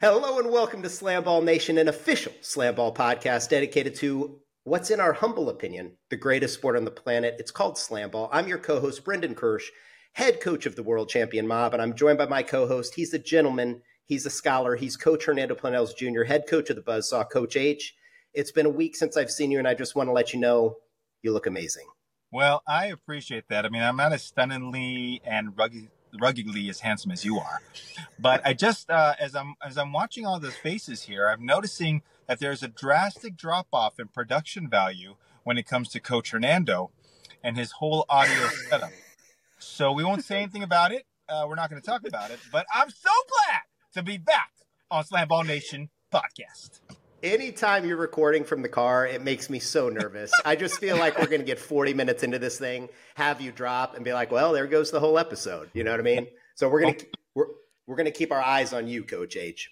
Hello and welcome to Slamball Nation, an official Slamball podcast dedicated to what's, in our humble opinion, the greatest sport on the planet. It's called Slamball. I'm your co host, Brendan Kirsch, head coach of the world champion mob, and I'm joined by my co host. He's a gentleman, he's a scholar, he's Coach Hernando Planells Jr., head coach of the Buzzsaw, Coach H. It's been a week since I've seen you, and I just want to let you know you look amazing. Well, I appreciate that. I mean, I'm not as stunningly and rugged, ruggedly as handsome as you are, but I just uh, as I'm as I'm watching all those faces here, I'm noticing that there's a drastic drop off in production value when it comes to Coach Hernando and his whole audio setup. So we won't say anything about it. Uh, we're not going to talk about it, but I'm so glad to be back on Slam Ball Nation podcast. Anytime you're recording from the car, it makes me so nervous. I just feel like we're going to get 40 minutes into this thing, have you drop, and be like, "Well, there goes the whole episode." You know what I mean? So we're gonna oh. we're we're gonna keep our eyes on you, Coach H.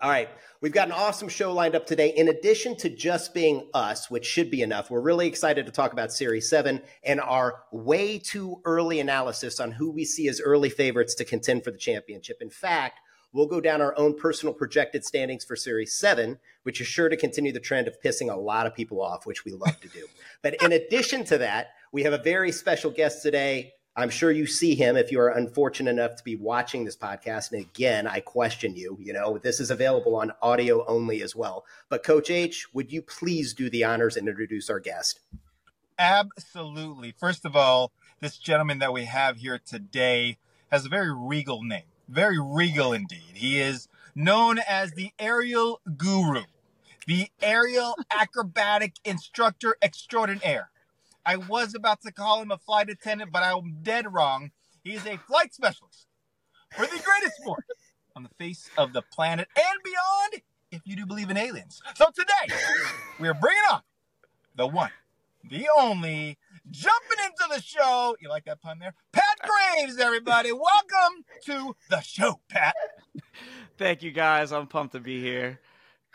All right, we've got an awesome show lined up today. In addition to just being us, which should be enough, we're really excited to talk about Series 7 and our way too early analysis on who we see as early favorites to contend for the championship. In fact, We'll go down our own personal projected standings for Series 7, which is sure to continue the trend of pissing a lot of people off, which we love to do. but in addition to that, we have a very special guest today. I'm sure you see him if you are unfortunate enough to be watching this podcast. And again, I question you. You know, this is available on audio only as well. But Coach H, would you please do the honors and introduce our guest? Absolutely. First of all, this gentleman that we have here today has a very regal name very regal indeed. He is known as the aerial guru, the aerial acrobatic instructor extraordinaire. I was about to call him a flight attendant, but I'm dead wrong. He is a flight specialist for the greatest sport on the face of the planet and beyond, if you do believe in aliens. So today, we are bringing on the one, the only, jumping into the show. You like that pun there? Pat Graves, everybody. Welcome to the show, Pat. Thank you, guys. I'm pumped to be here.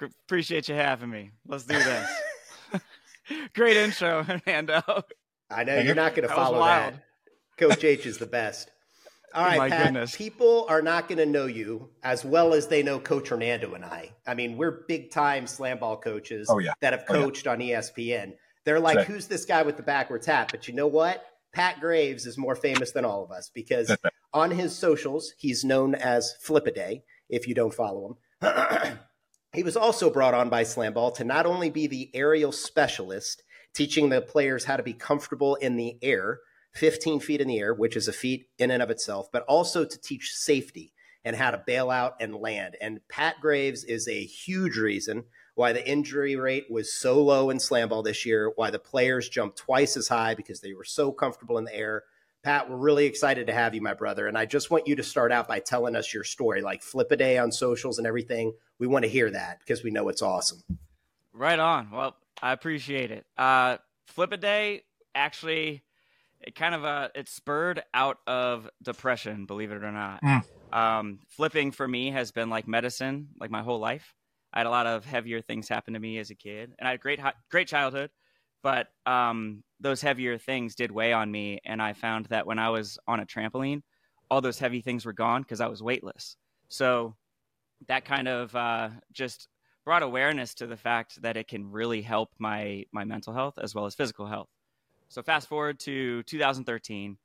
Appreciate you having me. Let's do this. Great intro, Hernando. I know you're not going to follow that. Coach H is the best. All right, My Pat, goodness. people are not going to know you as well as they know Coach Hernando and I. I mean, we're big time slam ball coaches oh, yeah. that have coached oh, yeah. on ESPN. They're like, right. who's this guy with the backwards hat? But you know what? Pat Graves is more famous than all of us because on his socials, he's known as Flipaday, if you don't follow him. he was also brought on by Slamball to not only be the aerial specialist, teaching the players how to be comfortable in the air, 15 feet in the air, which is a feat in and of itself, but also to teach safety and how to bail out and land. And Pat Graves is a huge reason why the injury rate was so low in slam ball this year, why the players jumped twice as high because they were so comfortable in the air. Pat, we're really excited to have you, my brother. And I just want you to start out by telling us your story, like flip a day on socials and everything. We want to hear that because we know it's awesome. Right on. Well, I appreciate it. Uh, flip a day actually, it kind of uh, it spurred out of depression, believe it or not. Mm. Um, flipping for me has been like medicine, like my whole life. I had a lot of heavier things happen to me as a kid, and I had a great great childhood. But um, those heavier things did weigh on me, and I found that when I was on a trampoline, all those heavy things were gone because I was weightless. So that kind of uh, just brought awareness to the fact that it can really help my my mental health as well as physical health. So fast forward to 2013,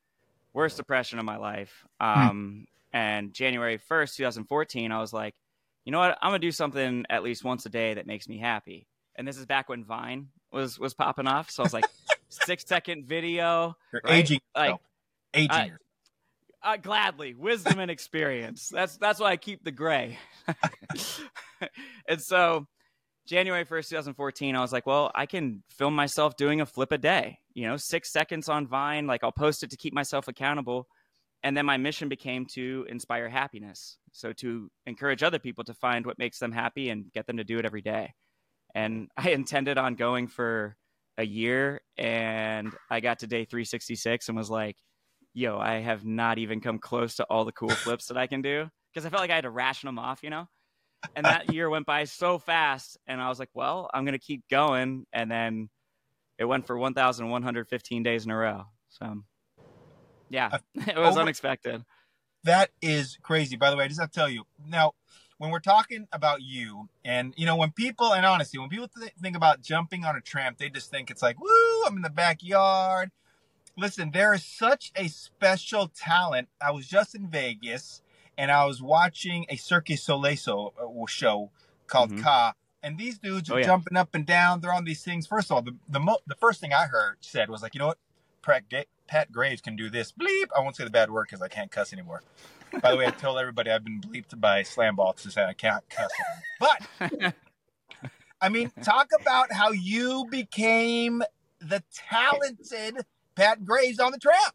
worst depression of my life. Hmm. Um, And January 1st, 2014, I was like, you know what? I'm gonna do something at least once a day that makes me happy. And this is back when Vine was was popping off. So I was like, six second video. You're right? aging, like aging. Uh, uh, gladly, wisdom and experience. That's that's why I keep the gray. and so, January first, 2014, I was like, well, I can film myself doing a flip a day. You know, six seconds on Vine. Like I'll post it to keep myself accountable. And then my mission became to inspire happiness. So to encourage other people to find what makes them happy and get them to do it every day. And I intended on going for a year and I got to day 366 and was like, yo, I have not even come close to all the cool flips that I can do. Because I felt like I had to ration them off, you know? And that year went by so fast. And I was like, well, I'm going to keep going. And then it went for 1,115 days in a row. So, yeah, it was unexpected. That is crazy. By the way, I just have to tell you now when we're talking about you, and you know, when people, and honestly, when people th- think about jumping on a tramp, they just think it's like, woo, I'm in the backyard. Listen, there is such a special talent. I was just in Vegas and I was watching a Cirque Soleil uh, show called mm-hmm. Ka, and these dudes are oh, yeah. jumping up and down. They're on these things. First of all, the the, mo- the first thing I heard said was like, you know what, Pat, Pat Graves can do this. Bleep. I won't say the bad word because I can't cuss anymore. By the way, I told everybody I've been bleeped by Slamball to say I can't cuss But I mean, talk about how you became the talented Pat Graves on the trap.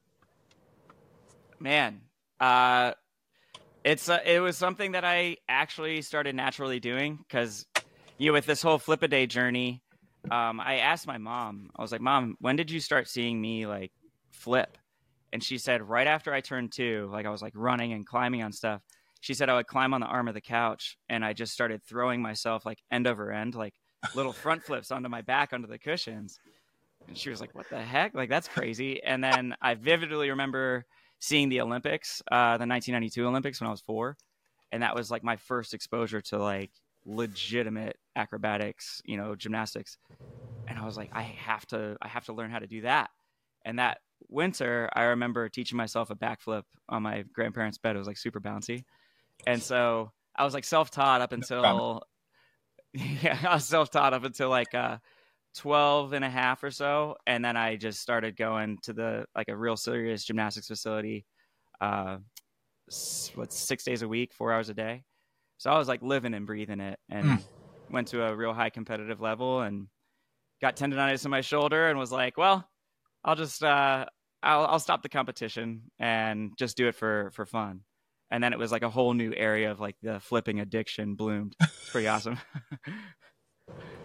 Man, uh, it's uh, it was something that I actually started naturally doing because you know with this whole flip a day journey, um, I asked my mom. I was like, "Mom, when did you start seeing me like flip?" And she said, right after I turned two, like I was like running and climbing on stuff. She said I would climb on the arm of the couch and I just started throwing myself like end over end, like little front flips onto my back under the cushions. And she was like, "What the heck? Like that's crazy." And then I vividly remember seeing the Olympics, uh, the 1992 Olympics when I was four, and that was like my first exposure to like legitimate acrobatics, you know, gymnastics. And I was like, I have to, I have to learn how to do that. And that winter, I remember teaching myself a backflip on my grandparents' bed. It was like super bouncy. And so I was like self taught up until, yeah, I was self taught up until like uh, 12 and a half or so. And then I just started going to the, like a real serious gymnastics facility, uh, what, six days a week, four hours a day. So I was like living and breathing it and mm. went to a real high competitive level and got tendonitis in my shoulder and was like, well, I'll just uh, I'll I'll stop the competition and just do it for for fun. And then it was like a whole new area of like the flipping addiction bloomed. It's pretty awesome.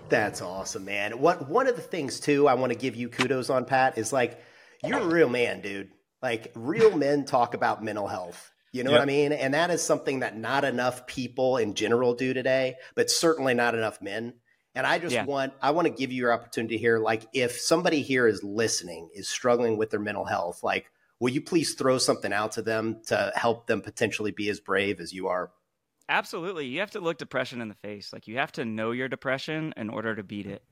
That's awesome, man. What one of the things too I want to give you kudos on, Pat, is like you're a real man, dude. Like real men talk about mental health. You know yep. what I mean? And that is something that not enough people in general do today, but certainly not enough men. And I just yeah. want I want to give you your opportunity here. Like if somebody here is listening, is struggling with their mental health, like will you please throw something out to them to help them potentially be as brave as you are? Absolutely. You have to look depression in the face. Like you have to know your depression in order to beat it.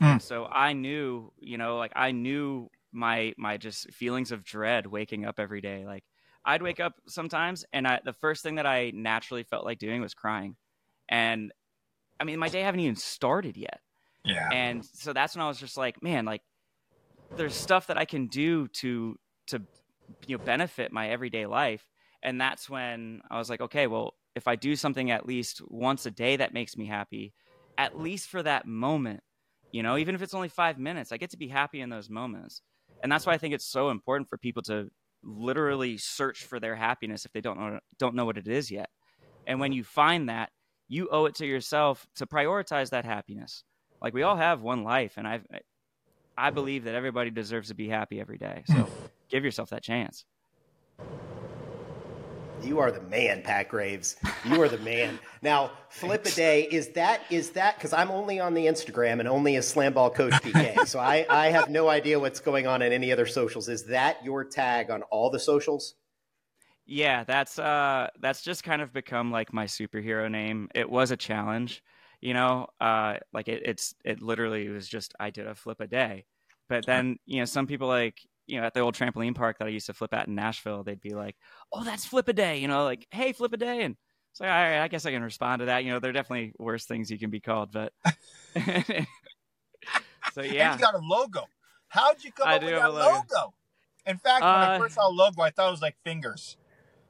Mm. So I knew, you know, like I knew my my just feelings of dread waking up every day. Like I'd wake up sometimes and I, the first thing that I naturally felt like doing was crying. And I mean, my day haven't even started yet. Yeah. And so that's when I was just like, man, like there's stuff that I can do to to you know benefit my everyday life. And that's when I was like, okay, well, if I do something at least once a day that makes me happy, at least for that moment, you know, even if it's only 5 minutes, I get to be happy in those moments. And that's why I think it's so important for people to literally search for their happiness if they don't know don't know what it is yet. And when you find that, you owe it to yourself to prioritize that happiness. Like we all have one life, and I, I believe that everybody deserves to be happy every day. So give yourself that chance. You are the man, Pat Graves. You are the man. now, flip a day is that is that because I'm only on the Instagram and only a Slamball Coach PK, so I I have no idea what's going on in any other socials. Is that your tag on all the socials? Yeah, that's uh that's just kind of become like my superhero name. It was a challenge, you know, uh like it, it's it literally was just I did a flip a day. But then, you know, some people like, you know, at the old trampoline park that I used to flip at in Nashville, they'd be like, "Oh, that's flip a day," you know, like, "Hey, flip a day." And it's like, all right, I guess I can respond to that. You know, there are definitely worse things you can be called, but So yeah. And you got a logo. How'd you come I up with that logo? logo? In fact, when uh, I first saw a logo, I thought it was like fingers.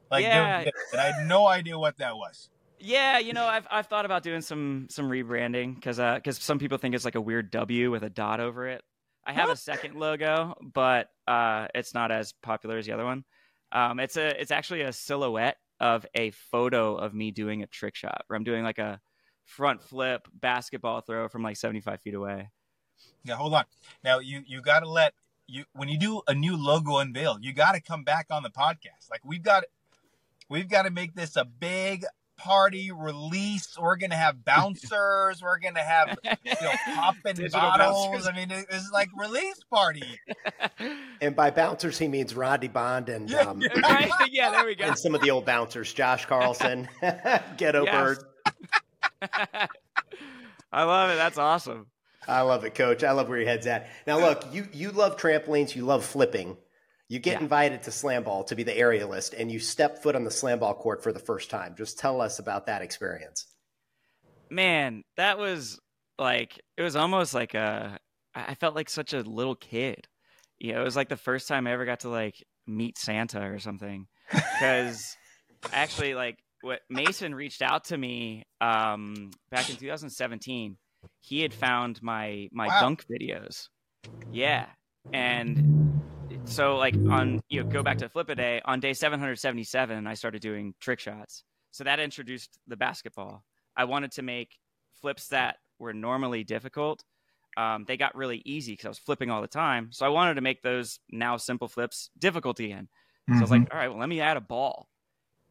Like, yeah. and I had no idea what that was. Yeah, you know, I've I've thought about doing some some rebranding because because uh, some people think it's like a weird W with a dot over it. I have a second logo, but uh, it's not as popular as the other one. Um, it's a it's actually a silhouette of a photo of me doing a trick shot where I'm doing like a front flip basketball throw from like 75 feet away. Yeah, hold on. Now you you got to let you when you do a new logo unveil, you got to come back on the podcast. Like we've got We've got to make this a big party release. We're gonna have bouncers. We're gonna have you know popping bottles. Bouncers. I mean, it's like release party. And by bouncers, he means Rodney Bond and um, yeah, there we go. And some of the old bouncers, Josh Carlson, Ghetto. Bird. I love it. That's awesome. I love it, coach. I love where your head's at. Now, look, you you love trampolines, you love flipping. You get yeah. invited to slam ball to be the aerialist, and you step foot on the slam ball court for the first time. Just tell us about that experience. Man, that was like it was almost like a. I felt like such a little kid. You know, it was like the first time I ever got to like meet Santa or something. Because actually, like what Mason reached out to me um, back in 2017. He had found my my wow. dunk videos. Yeah, and so like on you know go back to flip a day on day 777 i started doing trick shots. So that introduced the basketball. I wanted to make flips that were normally difficult. Um, they got really easy because i was flipping all the time. So i wanted to make those now simple flips difficult in so mm-hmm. i was like mm-hmm. all right well let me add a ball.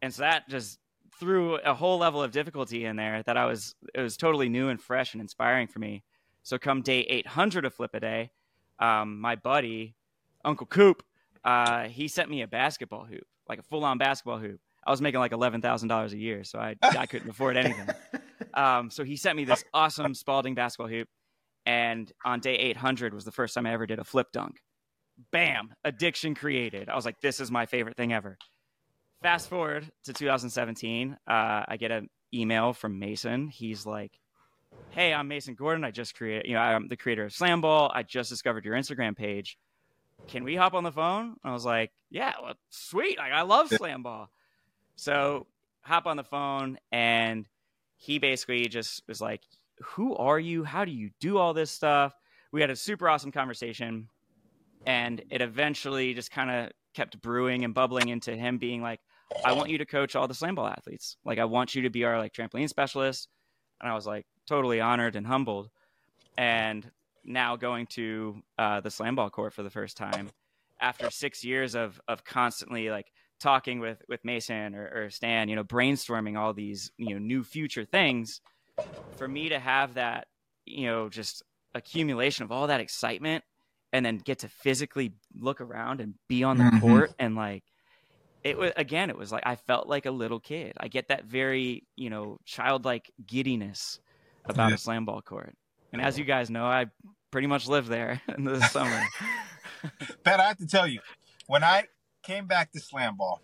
And so that just threw a whole level of difficulty in there that i was it was totally new and fresh and inspiring for me. So come day 800 of flip a day um, my buddy Uncle Coop, uh, he sent me a basketball hoop, like a full on basketball hoop. I was making like eleven thousand dollars a year, so I I couldn't afford anything. Um, so he sent me this awesome Spalding basketball hoop, and on day eight hundred was the first time I ever did a flip dunk. Bam! Addiction created. I was like, this is my favorite thing ever. Fast forward to 2017, uh, I get an email from Mason. He's like, "Hey, I'm Mason Gordon. I just created, you know, I'm the creator of Slam Ball. I just discovered your Instagram page can we hop on the phone? I was like, yeah, well, sweet. Like, I love slam ball. So hop on the phone and he basically just was like, who are you? How do you do all this stuff? We had a super awesome conversation and it eventually just kind of kept brewing and bubbling into him being like, I want you to coach all the slam ball athletes. Like, I want you to be our like trampoline specialist. And I was like totally honored and humbled. And now going to uh, the slam ball court for the first time after six years of of constantly like talking with with Mason or, or Stan, you know, brainstorming all these you know new future things. For me to have that, you know, just accumulation of all that excitement, and then get to physically look around and be on the mm-hmm. court and like it was again it was like i felt like a little kid i get that very you know childlike giddiness about yeah. a slam ball court and as you guys know i pretty much live there in the summer. Pat, I have to tell you, when I came back to Slam Ball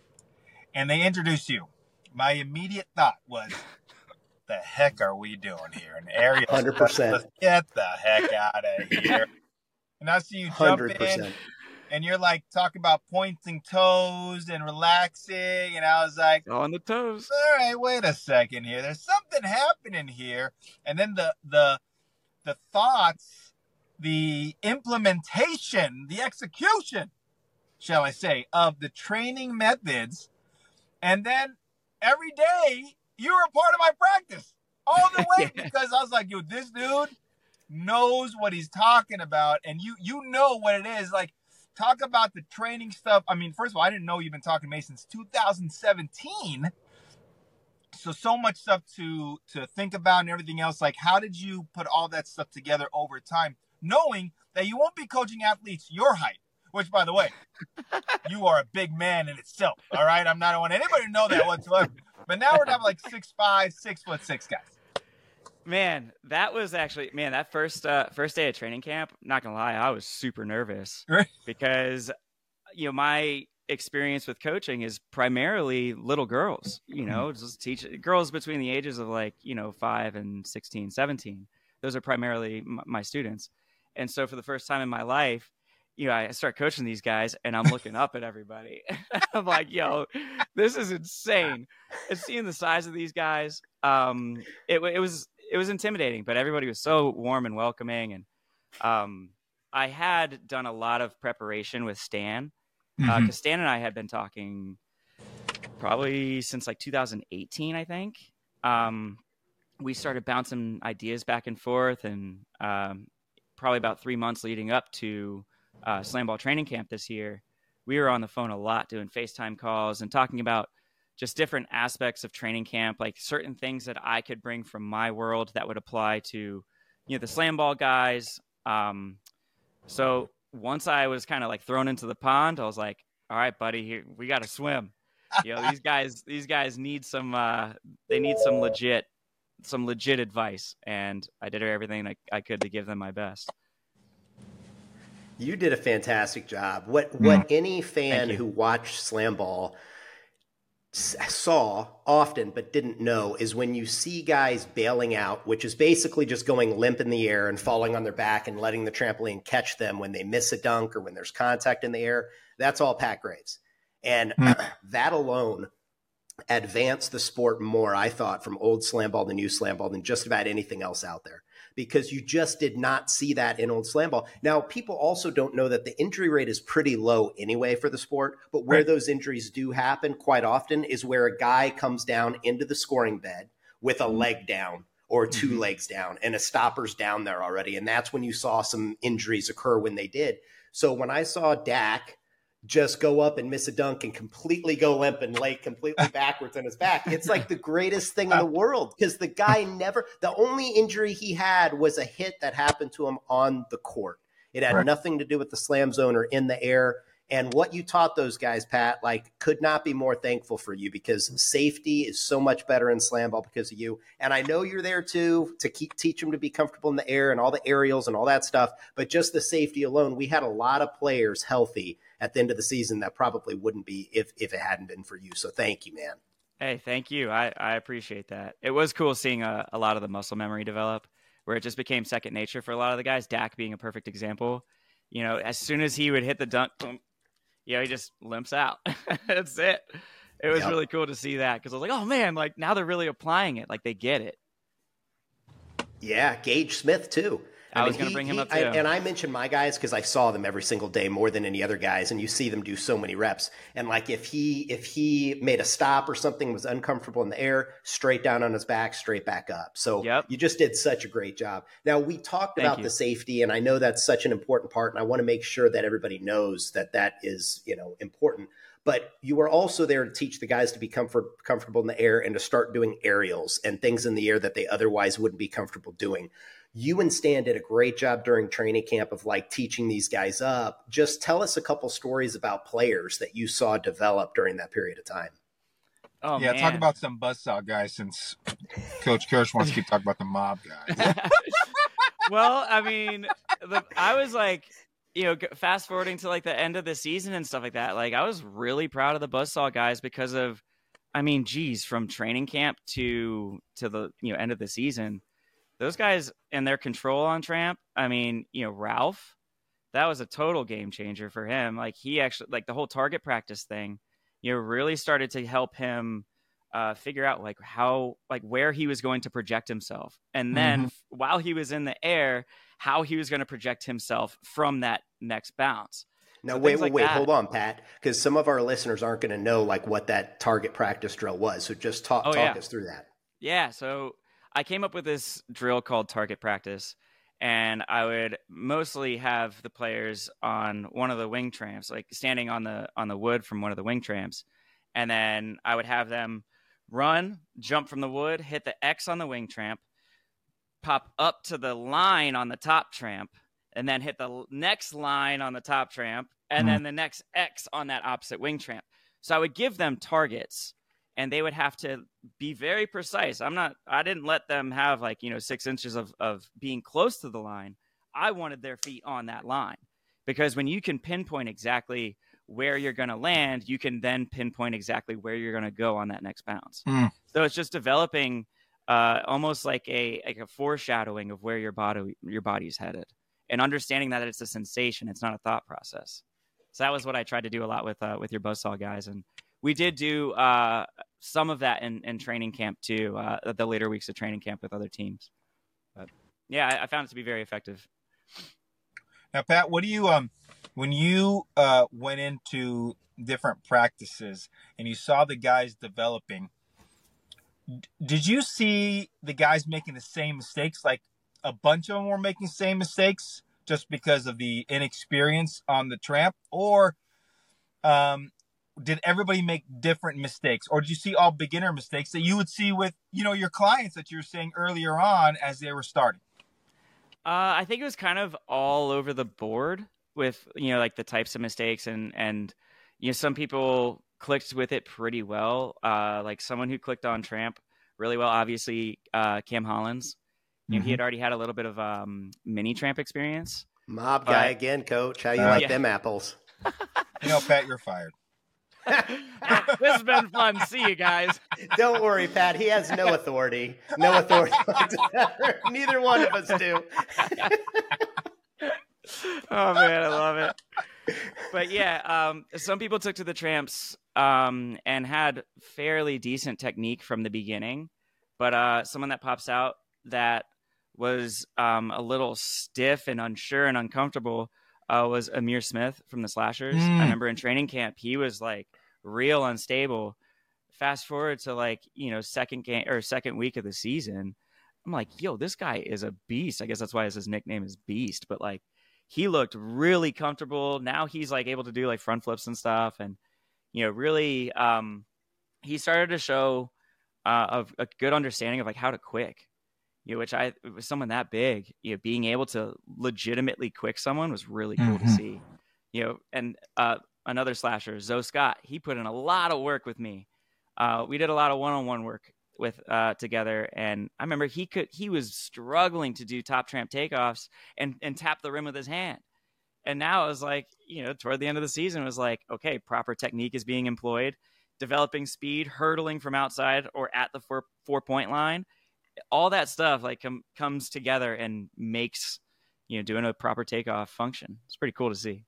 and they introduced you, my immediate thought was, the heck are we doing here? And area? 100%. Get the heck out of here. And I see you jump 100%. in and you're like talking about pointing toes and relaxing. And I was like, on the toes. All right, wait a second here. There's something happening here. And then the, the, the thoughts the implementation, the execution, shall I say, of the training methods. And then every day you were a part of my practice all the way because I was like, yo, this dude knows what he's talking about. And you, you know what it is. Like, talk about the training stuff. I mean, first of all, I didn't know you've been talking to me since 2017 so so much stuff to to think about and everything else like how did you put all that stuff together over time knowing that you won't be coaching athletes your height. Which, by the way, you are a big man in itself. All right, I'm not. I want anybody to know that whatsoever. But now we're down like six five, six foot six guys. Man, that was actually man that first uh, first day of training camp. Not gonna lie, I was super nervous because you know my experience with coaching is primarily little girls. You know, just teach girls between the ages of like you know five and 16, 17. Those are primarily my students. And so for the first time in my life, you know, I start coaching these guys and I'm looking up at everybody. I'm like, yo, this is insane. And seeing the size of these guys, um, it, it was it was intimidating, but everybody was so warm and welcoming. And um, I had done a lot of preparation with Stan because uh, mm-hmm. uh, Stan and I had been talking probably since like 2018, I think. Um, we started bouncing ideas back and forth, and um, probably about three months leading up to uh, Slam Ball training camp this year, we were on the phone a lot doing FaceTime calls and talking about just different aspects of training camp, like certain things that I could bring from my world that would apply to, you know, the slam ball guys. Um, so once I was kind of like thrown into the pond, I was like, all right, buddy, here we got to swim. You know, these guys, these guys need some, uh, they need some legit some legit advice, and I did everything I, I could to give them my best. You did a fantastic job. What mm. what any fan who watched Slam Ball saw often but didn't know is when you see guys bailing out, which is basically just going limp in the air and falling on their back and letting the trampoline catch them when they miss a dunk or when there's contact in the air. That's all Pat Graves. And mm. that alone advanced the sport more, I thought, from old slam ball to new slam ball than just about anything else out there because you just did not see that in old slam ball. Now, people also don't know that the injury rate is pretty low anyway for the sport, but where right. those injuries do happen quite often is where a guy comes down into the scoring bed with a mm-hmm. leg down or 2 mm-hmm. legs down and a stopper's down there already. And that's when you saw some injuries occur when they did. So when I saw Dak just go up and miss a dunk and completely go limp and lay completely backwards on his back. It's like the greatest thing in the world because the guy never, the only injury he had was a hit that happened to him on the court. It had right. nothing to do with the slam zone or in the air. And what you taught those guys, Pat, like could not be more thankful for you because safety is so much better in slam ball because of you. And I know you're there too to keep teach them to be comfortable in the air and all the aerials and all that stuff. But just the safety alone, we had a lot of players healthy at the end of the season that probably wouldn't be if if it hadn't been for you. So thank you, man. Hey, thank you. I, I appreciate that. It was cool seeing a, a lot of the muscle memory develop where it just became second nature for a lot of the guys. Dak being a perfect example. You know, as soon as he would hit the dunk, boom, you know, he just limps out. That's it. It was yep. really cool to see that because I was like, oh man, like now they're really applying it. Like they get it. Yeah, Gage Smith too. I, I was going to bring him he, up too. I, and I mentioned my guys because I saw them every single day more than any other guys, and you see them do so many reps. And like if he if he made a stop or something was uncomfortable in the air, straight down on his back, straight back up. So yep. you just did such a great job. Now we talked Thank about you. the safety, and I know that's such an important part, and I want to make sure that everybody knows that that is you know important but you were also there to teach the guys to be comfort, comfortable in the air and to start doing aerials and things in the air that they otherwise wouldn't be comfortable doing you and Stan did a great job during training camp of like teaching these guys up. Just tell us a couple stories about players that you saw develop during that period of time. Oh, yeah, man. talk about some buzzsaw guys since Coach Kirsch wants to keep talking about the mob guys. well, I mean, the, I was like, you know, fast forwarding to like the end of the season and stuff like that. Like, I was really proud of the buzzsaw guys because of, I mean, geez, from training camp to to the you know end of the season those guys and their control on Tramp. I mean, you know, Ralph, that was a total game changer for him. Like he actually, like the whole target practice thing, you know, really started to help him uh, figure out like how, like where he was going to project himself, and then mm-hmm. while he was in the air, how he was going to project himself from that next bounce. Now, so wait, wait, like wait, that. hold on, Pat, because some of our listeners aren't going to know like what that target practice drill was. So just talk, oh, talk yeah. us through that. Yeah. So I came up with this drill called target practice, and I would mostly have the players on one of the wing tramps, like standing on the on the wood from one of the wing tramps, and then I would have them run, jump from the wood, hit the X on the wing tramp, pop up to the line on the top tramp, and then hit the next line on the top tramp, and mm-hmm. then the next X on that opposite wing tramp. So I would give them targets and they would have to be very precise. I'm not, I didn't let them have like, you know, six inches of, of being close to the line. I wanted their feet on that line because when you can pinpoint exactly where you're going to land, you can then pinpoint exactly where you're going to go on that next bounce. Mm. So it's just developing uh, almost like a, like a foreshadowing of where your body, your body's headed and understanding that it's a sensation. It's not a thought process. So that was what I tried to do a lot with, uh, with your buzzsaw guys. And we did do uh, some of that in, in training camp too, uh, the later weeks of training camp with other teams. But yeah, I, I, found it to be very effective. Now, Pat, what do you um when you uh, went into different practices and you saw the guys developing? Did you see the guys making the same mistakes? Like a bunch of them were making same mistakes just because of the inexperience on the tramp, or um, did everybody make different mistakes or did you see all beginner mistakes that you would see with you know your clients that you were saying earlier on as they were starting uh, i think it was kind of all over the board with you know like the types of mistakes and and you know some people clicked with it pretty well uh, like someone who clicked on tramp really well. Obviously, uh, Cam Hollins, you know, Mm-hmm. he had already had a little bit of um, mini tramp experience. Mob guy again, coach. How you Uh, like Yeah. them apples? You know, Pat, you're fired. This has been fun. See you guys. Don't worry, Pat. He has no authority. No authority. Neither one of us do. oh man, I love it. But yeah, um, some people took to the tramps um, and had fairly decent technique from the beginning, but uh, someone that pops out that was um, a little stiff and unsure and uncomfortable uh, was Amir Smith from the Slashers. Mm. I remember in training camp he was like real unstable. Fast forward to like you know second game or second week of the season, I'm like, yo, this guy is a beast. I guess that's why his nickname is Beast. But like, he looked really comfortable. Now he's like able to do like front flips and stuff, and you know, really, um, he started to show uh, of a good understanding of like how to quick. You know, which I with someone that big, you know, being able to legitimately quick someone was really cool to Mhm. see. You know, and uh, another slasher, Zoe Scott, he put in a lot of work with me. Uh, we did a lot of one-on-one work with uh, together, and I remember he could he was struggling to do top tramp takeoffs and and tap the rim with his hand. And now it was like, you know, toward the end of the season, it was like, okay, proper technique is being employed, developing speed, hurdling from outside or at the four four point line. All that stuff like com- comes together and makes you know doing a proper takeoff function. It's pretty cool to see.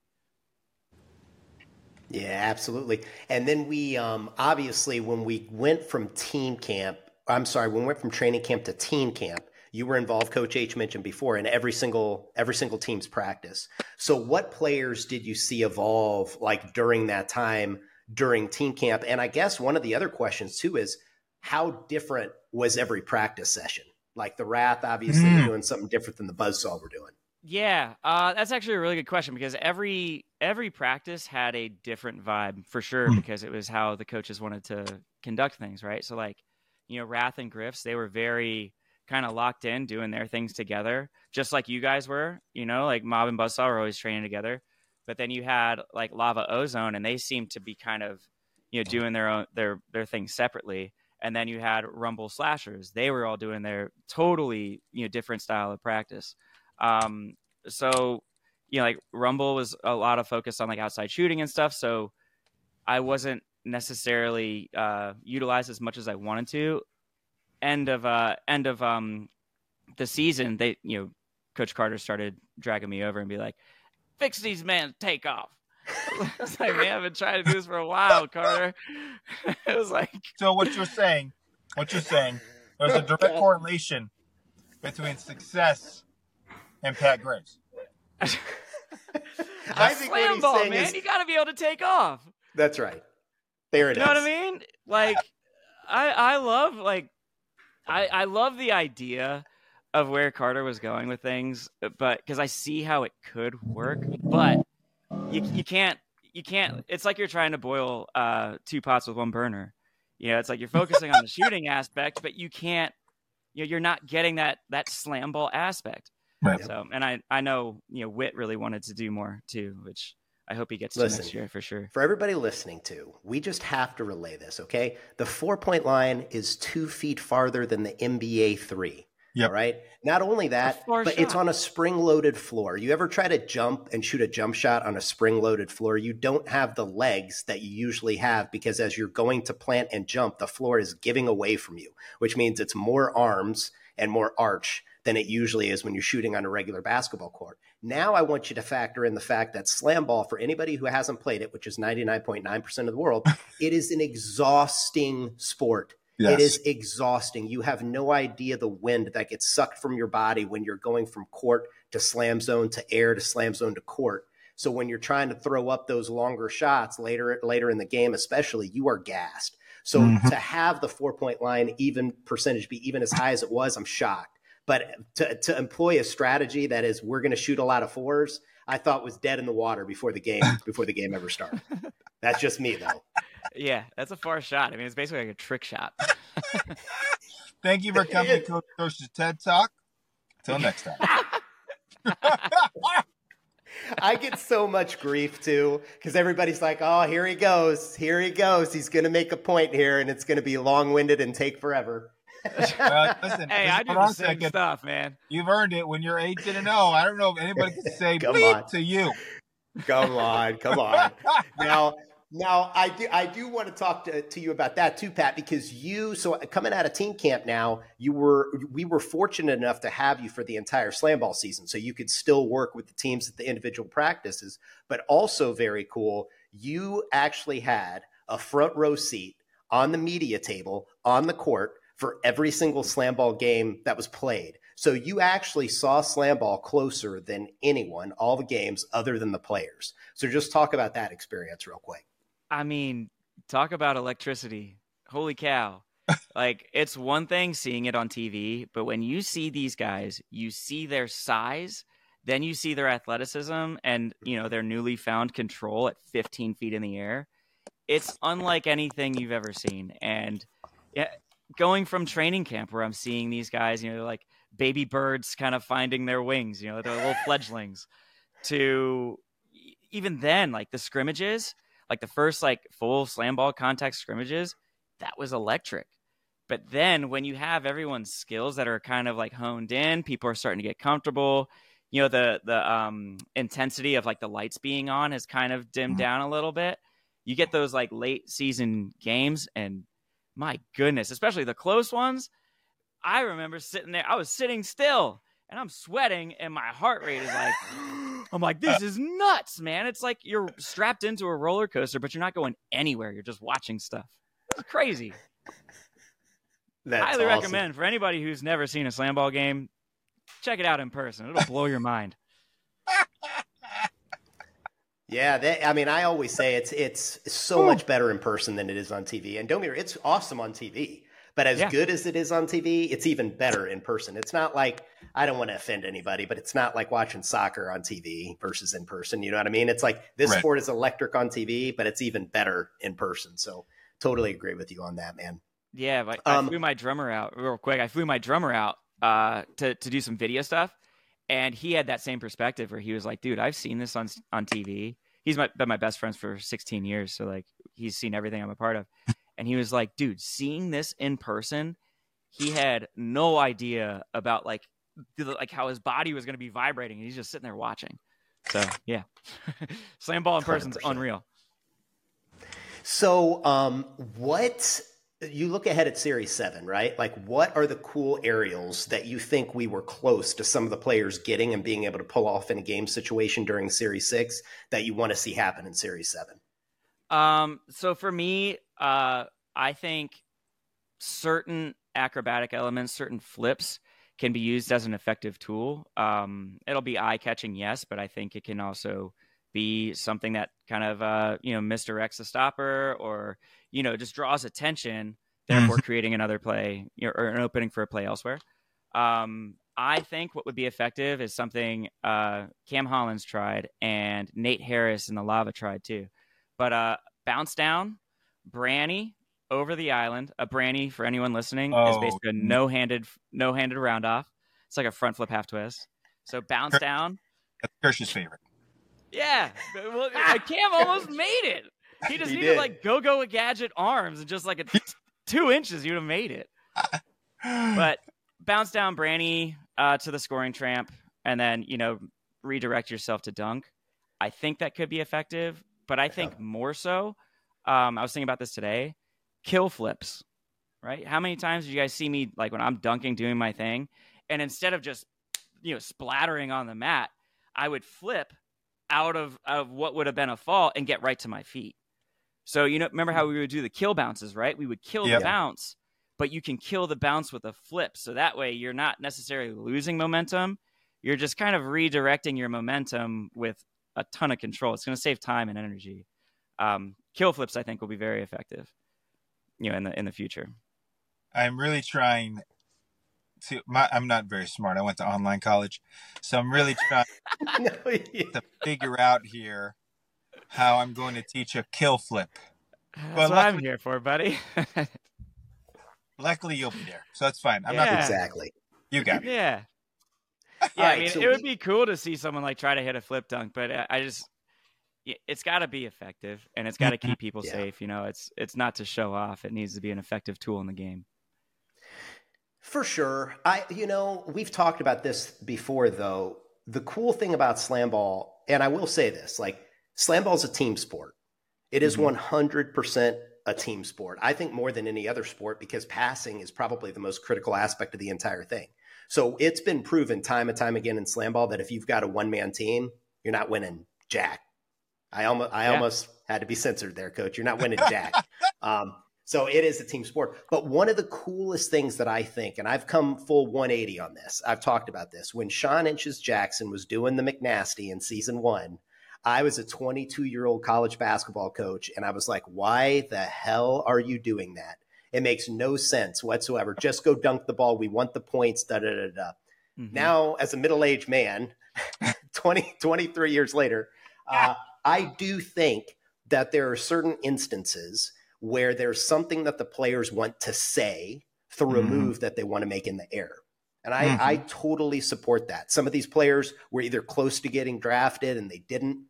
Yeah, absolutely. And then we um, obviously when we went from team camp, I'm sorry, when we went from training camp to team camp, you were involved. Coach H mentioned before in every single every single team's practice. So, what players did you see evolve like during that time during team camp? And I guess one of the other questions too is how different was every practice session? Like the Wrath, obviously, were doing something different than the Buzzsaw were doing. Yeah, uh, that's actually a really good question because every every practice had a different vibe for sure Hmm. because it was how the coaches wanted to conduct things, right? So like, you know, Wrath and Griffs, they were very kind of locked in doing their things together, just like you guys were, you know, like Mob and Buzzsaw were always training together. But then you had like Lava Ozone and they seemed to be kind of, you know, doing their own their their things separately. And then you had Rumble Slashers. They were all doing their totally, you know, different style of practice. Um, so you know, like Rumble was a lot of focus on like outside shooting and stuff. So I wasn't necessarily uh, utilized as much as I wanted to. End of uh, end of um, the season, they you know, Coach Carter started dragging me over and be like, "Fix these men, take off." I was like, "Man, I've been trying to do this for a while, Carter." it was like, So what you're saying, what you're saying, there's a direct correlation between success and Pat Graves. I think what slam he's ball, saying man. is You got to be able to take off. that's right. There it you is. know what I mean? Like, I I love like, I I love the idea of where Carter was going with things, but because I see how it could work, but you you can't you can't. It's like you're trying to boil uh, two pots with one burner. You know, it's like you're focusing on the shooting aspect, but you can't. You know, you're not getting that that slam ball aspect. Right. So, and I I know you know Witt really wanted to do more too, which I hope he gets to Listen. next year for sure. For everybody listening to, we just have to relay this, okay? The four point line is two feet farther than the NBA three. Yep. All right. Not only that, far but it's on a spring loaded floor. You ever try to jump and shoot a jump shot on a spring loaded floor? You don't have the legs that you usually have because as you're going to plant and jump, the floor is giving away from you, which means it's more arms and more arch than it usually is when you're shooting on a regular basketball court. Now I want you to factor in the fact that slam ball, for anybody who hasn't played it, which is 99.9% of the world, it is an exhausting sport. It is exhausting. You have no idea the wind that gets sucked from your body when you're going from court to slam zone to air to slam zone to court. So when you're trying to throw up those longer shots later later in the game, especially, you are gassed. So Mhm. to have the four point line even percentage be even as high as it was, I'm shocked. But to, to employ a strategy that is we're going to shoot a lot of fours, I thought was dead in the water before the game before the game ever started. That's just me though. Yeah, that's a far shot. I mean, it's basically like a trick shot. Thank you for coming to Coach Coach's TED Talk. Till next time. I get so much grief too because everybody's like, "Oh, here he goes, here he goes. He's going to make a point here, and it's going to be long-winded and take forever." well, listen, hey, I do the same second. stuff, man. You've earned it when you're eight and zero. Oh. I don't know if anybody can say come on. to you. Come on, come on. now, now I do I do want to talk to, to you about that too, Pat, because you so uh, coming out of team camp now, you were we were fortunate enough to have you for the entire slam ball season. So you could still work with the teams at the individual practices, but also very cool, you actually had a front row seat on the media table on the court for every single slam ball game that was played. So you actually saw slam ball closer than anyone, all the games other than the players. So just talk about that experience real quick. I mean, talk about electricity. Holy cow. like it's one thing seeing it on TV, but when you see these guys, you see their size, then you see their athleticism and, you know, their newly found control at 15 feet in the air. It's unlike anything you've ever seen. And yeah, going from training camp where I'm seeing these guys, you know, they're like baby birds kind of finding their wings, you know, they're little fledglings, to even then, like the scrimmages, like the first like full slam ball contact scrimmages, that was electric. But then when you have everyone's skills that are kind of like honed in, people are starting to get comfortable. You know, the the um intensity of like the lights being on has kind of dimmed mm-hmm. down a little bit. You get those like late season games and my goodness, especially the close ones. I remember sitting there, I was sitting still and I'm sweating and my heart rate is like I'm like, this uh. is nuts, man. It's like you're strapped into a roller coaster, but you're not going anywhere. You're just watching stuff. It's crazy. That's Highly awesome. recommend for anybody who's never seen a slam ball game, check it out in person. It'll blow your mind. Yeah, they, I mean, I always say it's it's so much better in person than it is on TV. And don't get it's awesome on TV. But as yeah. good as it is on TV, it's even better in person. It's not like I don't want to offend anybody, but it's not like watching soccer on TV versus in person. You know what I mean? It's like this right. sport is electric on TV, but it's even better in person. So totally agree with you on that, man. Yeah, but um, I flew my drummer out real quick. I flew my drummer out uh, to to do some video stuff, and he had that same perspective where he was like, "Dude, I've seen this on on TV." He's my, been my best friends for 16 years, so like he's seen everything I'm a part of and he was like, dude, seeing this in person, he had no idea about like like how his body was going to be vibrating. and He's just sitting there watching. So yeah, slam ball in person's 100%. unreal. So, um, what you look ahead at Series Seven, right? Like, what are the cool aerials that you think we were close to some of the players getting and being able to pull off in a game situation during Series Six that you want to see happen in Series Seven? Um, so for me, uh, I think certain acrobatic elements, certain flips can be used as an effective tool. Um, it'll be eye catching, yes, but I think it can also be something that kind of uh, you know misdirects a stopper or you know just draws attention, therefore mm-hmm. creating another play you know, or an opening for a play elsewhere. Um, I think what would be effective is something uh, Cam Hollins tried and Nate Harris in the lava tried too. But uh, bounce down, Brani over the island. A Brani for anyone listening oh. is basically a no-handed, no-handed round off. It's like a front flip half twist. So bounce down. That's Kirsch's favorite. Yeah, well, Cam almost made it. He just he needed did. like go-go a gadget arms and just like a t- two inches, you'd have made it. but bounce down Brani uh, to the scoring tramp, and then you know redirect yourself to dunk. I think that could be effective. But I think more so, um, I was thinking about this today. Kill flips, right? How many times do you guys see me like when I'm dunking, doing my thing, and instead of just you know splattering on the mat, I would flip out of of what would have been a fall and get right to my feet. So you know, remember how we would do the kill bounces, right? We would kill yep. the bounce, but you can kill the bounce with a flip. So that way, you're not necessarily losing momentum. You're just kind of redirecting your momentum with a ton of control. It's going to save time and energy. Um, kill flips, I think, will be very effective. You know, in the in the future. I'm really trying to. My, I'm not very smart. I went to online college, so I'm really trying no, yeah. to figure out here how I'm going to teach a kill flip. That's but what luckily, I'm here for, buddy. luckily, you'll be there, so that's fine. I'm yeah. not exactly. You got it. Yeah. Yeah, right, I mean, so it would be cool to see someone like try to hit a flip dunk, but I just it's got to be effective and it's got to keep people yeah. safe. You know, it's it's not to show off; it needs to be an effective tool in the game. For sure. I you know, we've talked about this before though. The cool thing about slam ball, and I will say this, like slam ball is a team sport. It is mm-hmm. 100% a team sport. I think more than any other sport because passing is probably the most critical aspect of the entire thing. So it's been proven time and time again in slam ball that if you've got a one man team, you're not winning jack. I almost I yeah. almost had to be censored there, coach. You're not winning jack. um, so it is a team sport. But one of the coolest things that I think, and I've come full 180 on this, I've talked about this. When Sean Inches Jackson was doing the McNasty in season one, I was a 22 year old college basketball coach, and I was like, why the hell are you doing that? It makes no sense whatsoever. Just go dunk the ball. We want the points, da da da da. Mm-hmm. Now, as a middle aged man, 20, 23 years later, uh, I do think that there are certain instances where there's something that the players want to say through mm-hmm. a move that they want to make in the air. And I, mm-hmm. I totally support that. Some of these players were either close to getting drafted and they didn't,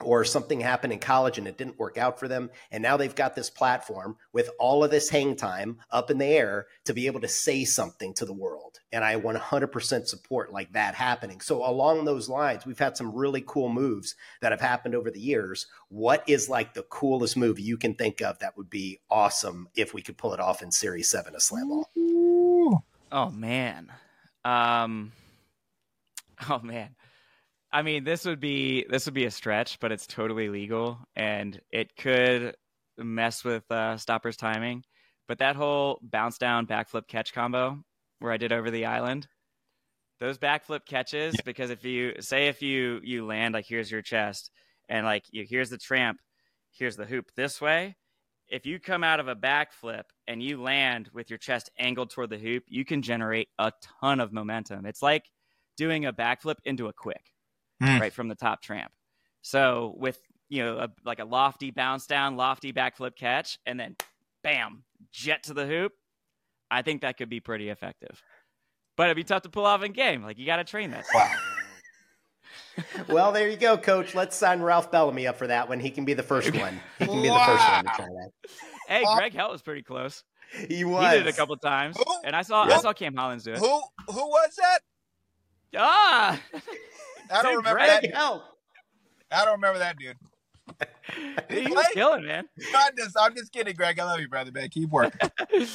or something happened in college and it didn't work out for them. And now they've got this platform with all of this hang time up in the air to be able to say something to the world. And I 100% support like that happening. So along those lines, we've had some really cool moves that have happened over the years. What is like the coolest move you can think of that would be awesome if we could pull it off in series seven of slam ball? Oh man. Um, oh man. I mean, this would be this would be a stretch, but it's totally legal, and it could mess with uh, stoppers timing. But that whole bounce down backflip catch combo where I did over the island, those backflip catches, yeah. because if you say if you you land like here's your chest, and like you here's the tramp, here's the hoop this way. If you come out of a backflip and you land with your chest angled toward the hoop, you can generate a ton of momentum. It's like doing a backflip into a quick mm. right from the top tramp. So with you know a, like a lofty bounce down, lofty backflip catch, and then bam, jet to the hoop. I think that could be pretty effective. But it'd be tough to pull off in game. Like you got to train that. Wow. well, there you go, coach. Let's sign Ralph Bellamy up for that one. He can be the first one. He can be wow. the first one to try that. Hey, Greg Hell was pretty close. He was. He did it a couple times, who? and I saw I saw Cam Hollins do it. Who who was that? Ah, I don't remember Greg that. Help. I don't remember that dude. he was killing, man. I'm just, I'm just kidding, Greg. I love you, brother, man. Keep working.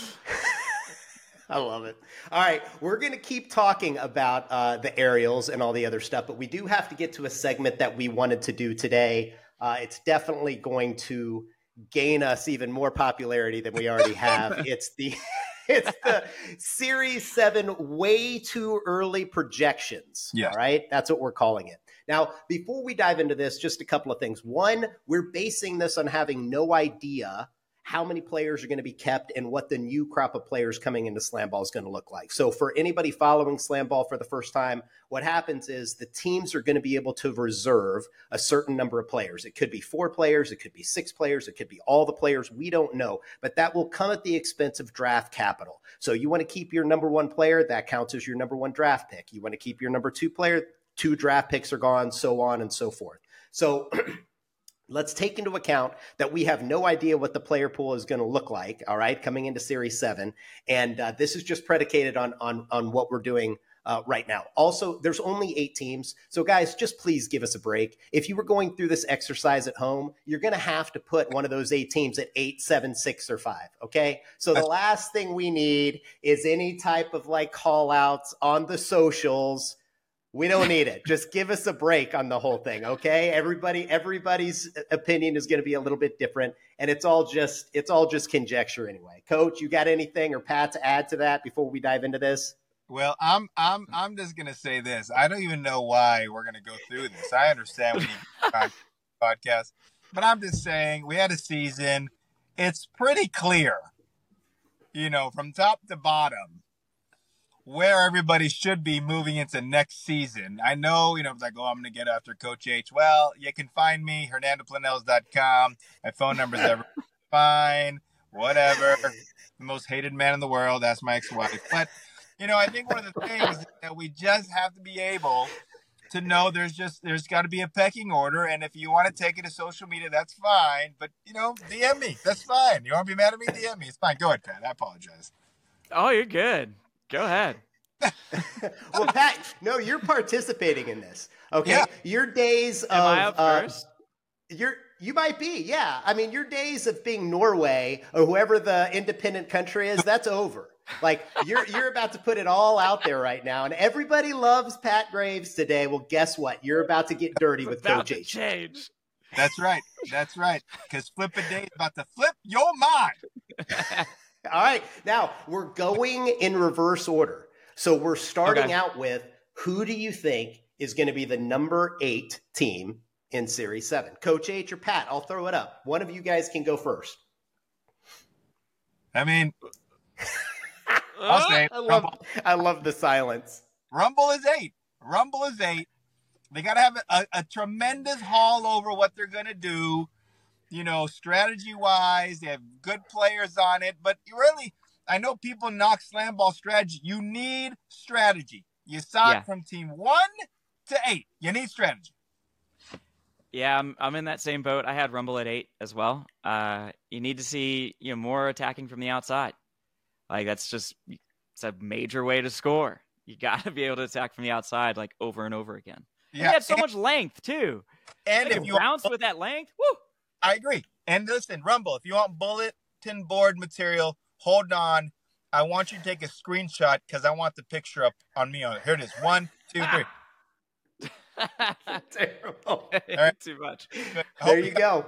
I love it. All right, we're going to keep talking about uh, the aerials and all the other stuff, but we do have to get to a segment that we wanted to do today. Uh, it's definitely going to gain us even more popularity than we already have. it's the it's the Series 7 way too early projections. Yeah. All right. That's what we're calling it. Now, before we dive into this, just a couple of things. One, we're basing this on having no idea how many players are going to be kept and what the new crop of players coming into slam ball is going to look like. So for anybody following slam ball for the first time, what happens is the teams are going to be able to reserve a certain number of players. It could be four players, it could be six players, it could be all the players. We don't know, but that will come at the expense of draft capital. So you want to keep your number one player, that counts as your number one draft pick. You want to keep your number two player, two draft picks are gone, so on and so forth. So let's take into account that we have no idea what the player pool is going to look like all right coming into series 7 and uh, this is just predicated on on on what we're doing uh, right now. Also, there's only eight teams. So, guys, just please give us a break. If you were going through this exercise at home, you're going to have to put one of those eight teams at eight, seven, six, or five. Okay. So, the last thing we need is any type of like call outs on the socials we don't need it. Just give us a break on the whole thing, okay? Everybody everybody's opinion is going to be a little bit different and it's all just it's all just conjecture anyway. Coach, you got anything or Pat to add to that before we dive into this? Well, I'm I'm I'm just going to say this. I don't even know why we're going to go through this. I understand we need podcast, but I'm just saying we had a season. It's pretty clear, you know, from top to bottom where everybody should be moving into next season. I know, you know, it's like, oh, I'm going to get after Coach H. Well, you can find me, HernandoPlanells.com. My phone number is ever fine, whatever. The most hated man in the world. That's my ex-wife. But, you know, I think one of the things that we just have to be able to know there's just there's got to be a pecking order and if you want to take it to social media that's fine but you know dm me that's fine you want to be mad at me dm me it's fine go ahead pat i apologize oh you're good Go ahead. well, Pat, no, you're participating in this. Okay, yeah. your days Am of I up uh, first? you're you might be, yeah. I mean, your days of being Norway or whoever the independent country is, that's over. Like you're you're about to put it all out there right now, and everybody loves Pat Graves today. Well, guess what? You're about to get dirty with About Coach to H. change. That's right. That's right. Because Flip a Day is about to flip your mind. All right, now we're going in reverse order. So we're starting Okay. out with who do you think is going to be the number eight team in Series Seven? Coach H or Pat? I'll throw it up. One of you guys can go first. I mean, I'll say it. I love, Rumble. I love the silence. Rumble is eight. Rumble is eight. They got to have a, a tremendous haul over what they're going to do, you know, strategy wise. They have good players on it, but you really, I know people knock slam ball strategy. You need strategy. You saw Yeah. it from team one to eight. You need strategy. Yeah, I'm I'm in that same boat. I had Rumble at eight as well. Uh, you need to see you know more attacking from the outside. Like that's just it's a major way to score. You got to be able to attack from the outside like over and over again. And he had so and, much length too. and They if you bounce with that length, woo! I agree. And listen, Rumble, if you want bulletin board material, hold on. I want you to take a screenshot because I want the picture up on me. On. Here it is. One, two, three. Terrible. right. Too much. There you go.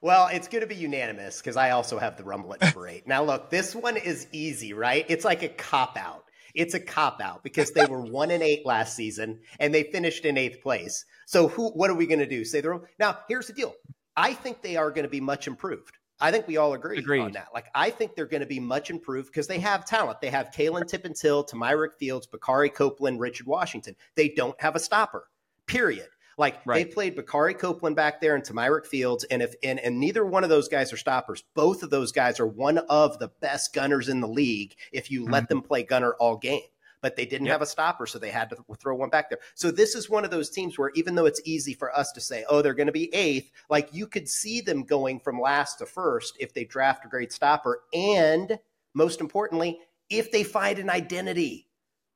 Well, it's going to be unanimous because I also have the Rumble at number eight. Now, look, this one is easy, right? It's like a cop out. It's a cop out because they were one and eight last season and they finished in eighth place. So, who? What are we going to do? Say the now. Here's the deal. I think they are going to be much improved. I think we all agree on that. Like, I think they're going to be much improved because they have talent. They have Kalen Tippins Hill, Tamyrick Fields, Bakari Copeland, Richard Washington. They don't have a stopper. Period. Like Right. they played Bakari Copeland back there and Tamyrick Fields, and if and, and neither one of those guys are stoppers. Both of those guys are one of the best gunners in the league if you let mm-hmm. them play gunner all game. But they didn't Yep. have a stopper, so they had to throw one back there. So this is one of those teams where even though it's easy for us to say, oh, they're going to be eighth, like you could see them going from last to first if they draft a great stopper, and most importantly, if they find an identity.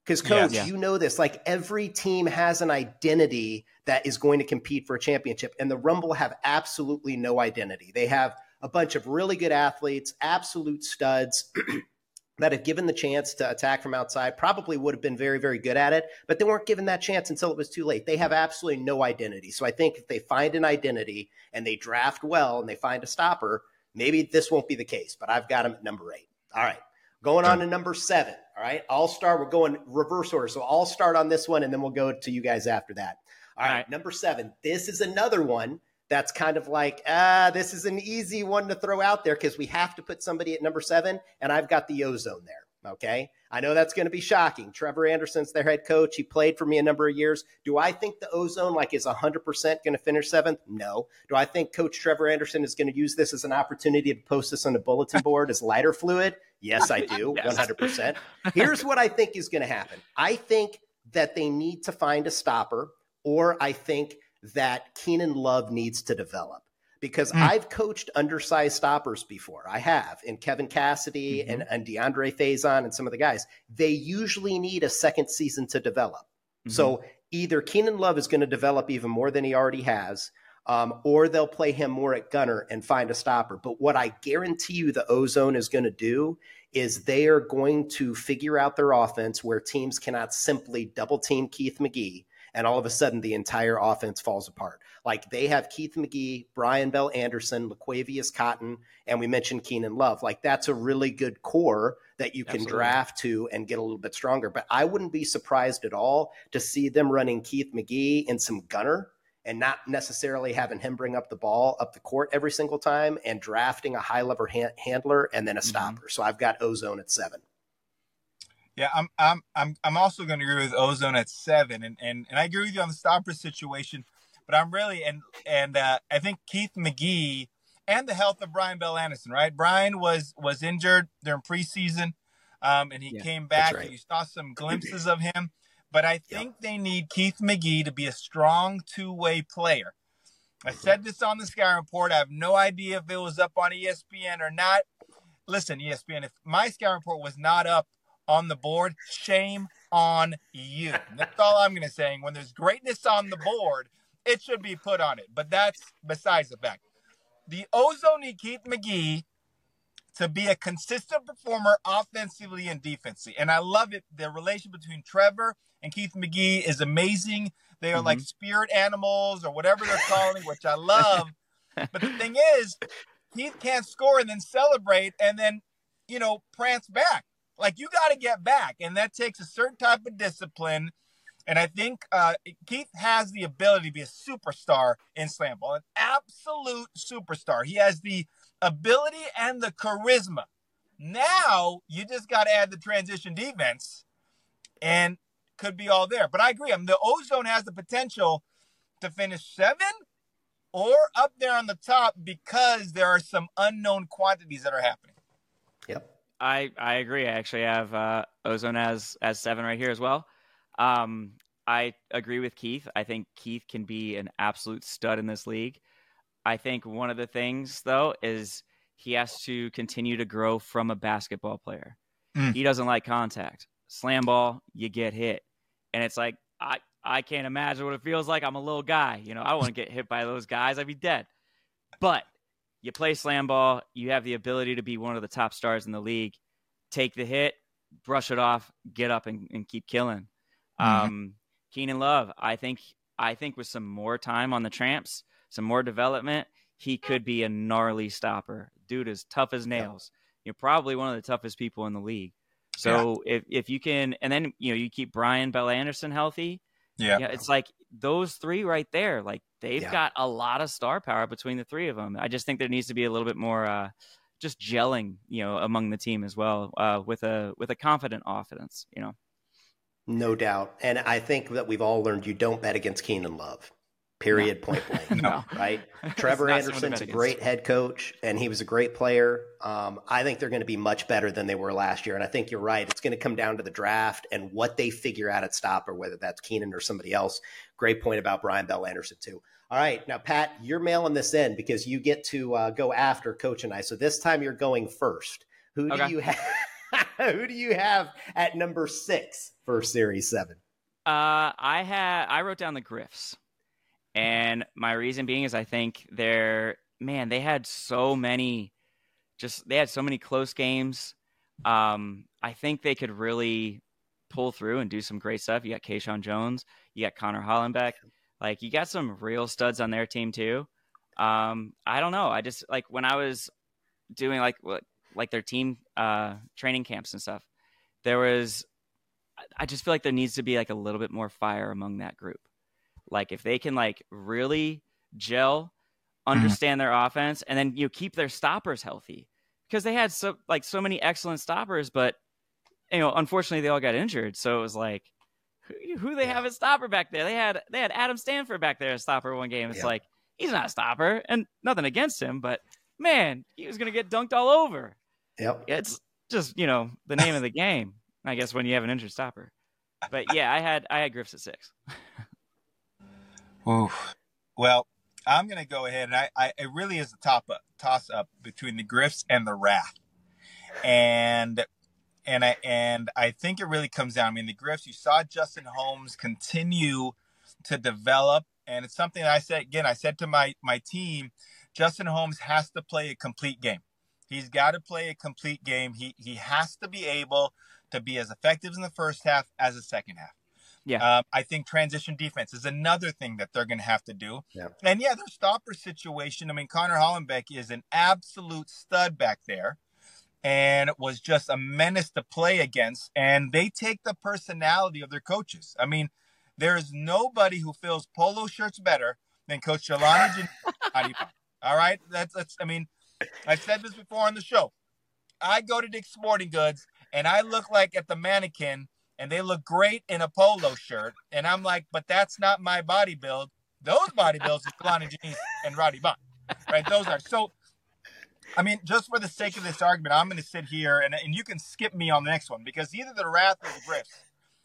Because, coach, Yeah. you know this. Like every team has an identity that is going to compete for a championship, and the Rumble have absolutely no identity. They have a bunch of really good athletes, absolute studs. That have given the chance to attack from outside, probably would have been very, very good at it, but they weren't given that chance until it was too late. They have absolutely no identity. So I think if they find an identity and they draft well and they find a stopper, maybe this won't be the case, but I've got them at number eight. All right. Going on to number seven. All right. I'll start. We're going reverse order. So I'll start on this one and then we'll go to you guys after that. All right. All right. Number seven. This is another one that's kind of like, ah, this is an easy one to throw out there because we have to put somebody at number seven. And I've got the ozone there. Okay. I know that's going to be shocking. Trevor Anderson's their head coach. He played for me a number of years. Do I think the ozone like is 100% going to finish seventh? No. Do I think Coach Trevor Anderson is going to use this as an opportunity to post this on a bulletin board as lighter fluid? Yes, I do. Yes. 100%. Here's what I think is going to happen. I think that they need to find a stopper, or I think that Keenan Love needs to develop because Mm. I've coached undersized stoppers before. I have, and Kevin Cassidy Mhm. and, and DeAndre Faison and some of the guys. They usually need a second season to develop. Mm-hmm. So either Keenan Love is going to develop even more than he already has, um, or they'll play him more at gunner and find a stopper. But what I guarantee you the ozone is going to do is they are going to figure out their offense where teams cannot simply double team Keith McGee and all of a sudden the entire offense falls apart. Like they have Keith McGee, Brian Bell Anderson, LaQuavius Cotton, and we mentioned Keenan Love. Like that's a really good core that you can Absolutely. draft to and get a little bit stronger. But I wouldn't be surprised at all to see them running Keith McGee and some gunner and not necessarily having him bring up the ball up the court every single time and drafting a high level han- handler and then a Mhm. stopper. So I've got ozone at seven. Yeah, I'm I'm I'm I'm also going to agree with Ozone at seven, and and and I agree with you on the stopper situation, but I'm really and and uh, I think Keith McGee and the health of Brian Bell Anderson, right? Brian was was injured during preseason, um, and he Yeah, came back. right. and You saw some glimpses of him, but I think they need Keith McGee to be a strong two way player. I said this on the Sky Report. I have no idea if it was up on ESPN or not. Listen, ESPN, if my Sky Report was not up on the board, shame on you. That's all I'm going to say. When there's greatness on the board, it should be put on it. But that's besides the fact. The Ozone Keith McGee to be a consistent performer offensively and defensively. And I love it. The relation between Trevor and Keith McGee is amazing. They are mm-hmm. like spirit animals or whatever they're calling, which I love. but the thing is, Keith can't score and then celebrate and then, you know, prance back. Like you got to get back. And that takes a certain type of discipline. And I think uh, Keith has the ability to be a superstar in slam ball, an absolute superstar. He has the ability and the charisma. Now you just got to add the transition defense and could be all there. But I agree. I mean, the ozone has the potential to finish seven or up there on the top because there are some unknown quantities that are happening. Yep. I, I agree. I actually have uh, ozone as as seven right here as well. Um, I agree with Keith. I think Keith can be an absolute stud in this league. I think one of the things though is he has to continue to grow from a basketball player. Mm. He doesn't like contact. Slam ball, you get hit. And it's like I I can't imagine what it feels like. I'm a little guy, you know. I want to get hit by those guys. I'd be dead. But you play slam ball, you have the ability to be one of the top stars in the league. Take the hit, brush it off, get up and, and keep killing. Mm-hmm. Um, Keenan Love, I think I think with some more time on the tramps, some more development, he could be a gnarly stopper. Dude is tough as nails. You're probably one of the toughest people in the league. So yeah. if if you can, and then you know you keep Brian Bell Anderson healthy. Yeah. yeah, it's like those three right there. Like they've yeah. got a lot of star power between the three of them. I just think there needs to be a little bit more, uh, just gelling, you know, among the team as well, uh, with a with a confident offense. You know. No doubt, and I think that we've all learned you don't bet against Keenan Love. Period. No. Point blank. no. Right. Trevor Anderson's a great head coach, and he was a great player. Um, I think they're going to be much better than they were last year, and I think you're right. It's going to come down to the draft and what they figure out at stopper, whether that's Keenan or somebody else. Great point about Brian Bell Anderson too. All right, now Pat, you're mailing this in because you get to uh, go after Coach and I. So this time you're going first. Who okay. do you have? who do you have at number six for Series Seven? Uh, I had I wrote down the Griffs. And my reason being is I think they're man, they had so many just they had so many close games. Um, I think they could really pull through and do some great stuff. You got Kayshawn Jones, you got Connor Hollenbeck, like you got some real studs on their team too. Um, I don't know. I just like when I was doing like like their team uh, training camps and stuff. There was, I just feel like there needs to be like a little bit more fire among that group. Like if they can like really gel, mm-hmm. understand their offense, and then you know, keep their stoppers healthy because they had so like so many excellent stoppers, but you know unfortunately they all got injured. So it was like who, who they yeah. have a stopper back there? They had they had Adam Stanford back there a stopper one game. It's yeah. like he's not a stopper, and nothing against him, but man, he was gonna get dunked all over. Yep, it's just you know the name of the game. I guess when you have an injured stopper. But yeah, I had I had Griffs at six. Oof. Well, I'm going to go ahead and I, I, it really is a top up, toss up between the Griffs and the Wrath. And, and I, and I think it really comes down. I mean, the Griffs, you saw Justin Holmes continue to develop. And it's something I said, again, I said to my, my team, Justin Holmes has to play a complete game. He's got to play a complete game. He, he has to be able to be as effective in the first half as the second half. Yeah. Um, I think transition defense is another thing that they're going to have to do. Yeah. And yeah, their stopper situation. I mean, Connor Hollenbeck is an absolute stud back there and was just a menace to play against. And they take the personality of their coaches. I mean, there's nobody who fills polo shirts better than Coach Jelani All right. That's, that's, I mean, I said this before on the show. I go to Dick's Sporting Goods and I look like at the mannequin and they look great in a polo shirt. And I'm like, but that's not my body build. Those body builds is Jelani Janice and Roddy Bond. Right? Those are so I mean, just for the sake of this argument, I'm gonna sit here and, and you can skip me on the next one because either the Wrath or the Griffs.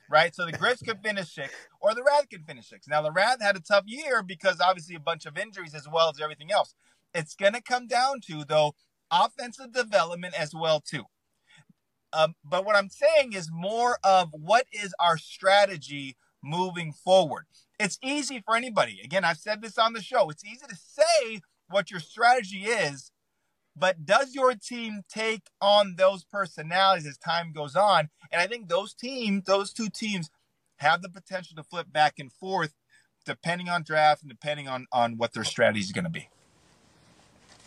Right? So the Griffs could finish six or the Wrath could finish six. Now the Wrath had a tough year because obviously a bunch of injuries as well as everything else. It's gonna come down to though offensive development as well too Um, but what I'm saying is more of what is our strategy moving forward. It's easy for anybody. Again, I've said this on the show. It's easy to say what your strategy is, but does your team take on those personalities as time goes on? And I think those teams, those two teams, have the potential to flip back and forth depending on draft and depending on on what their strategy is going to be.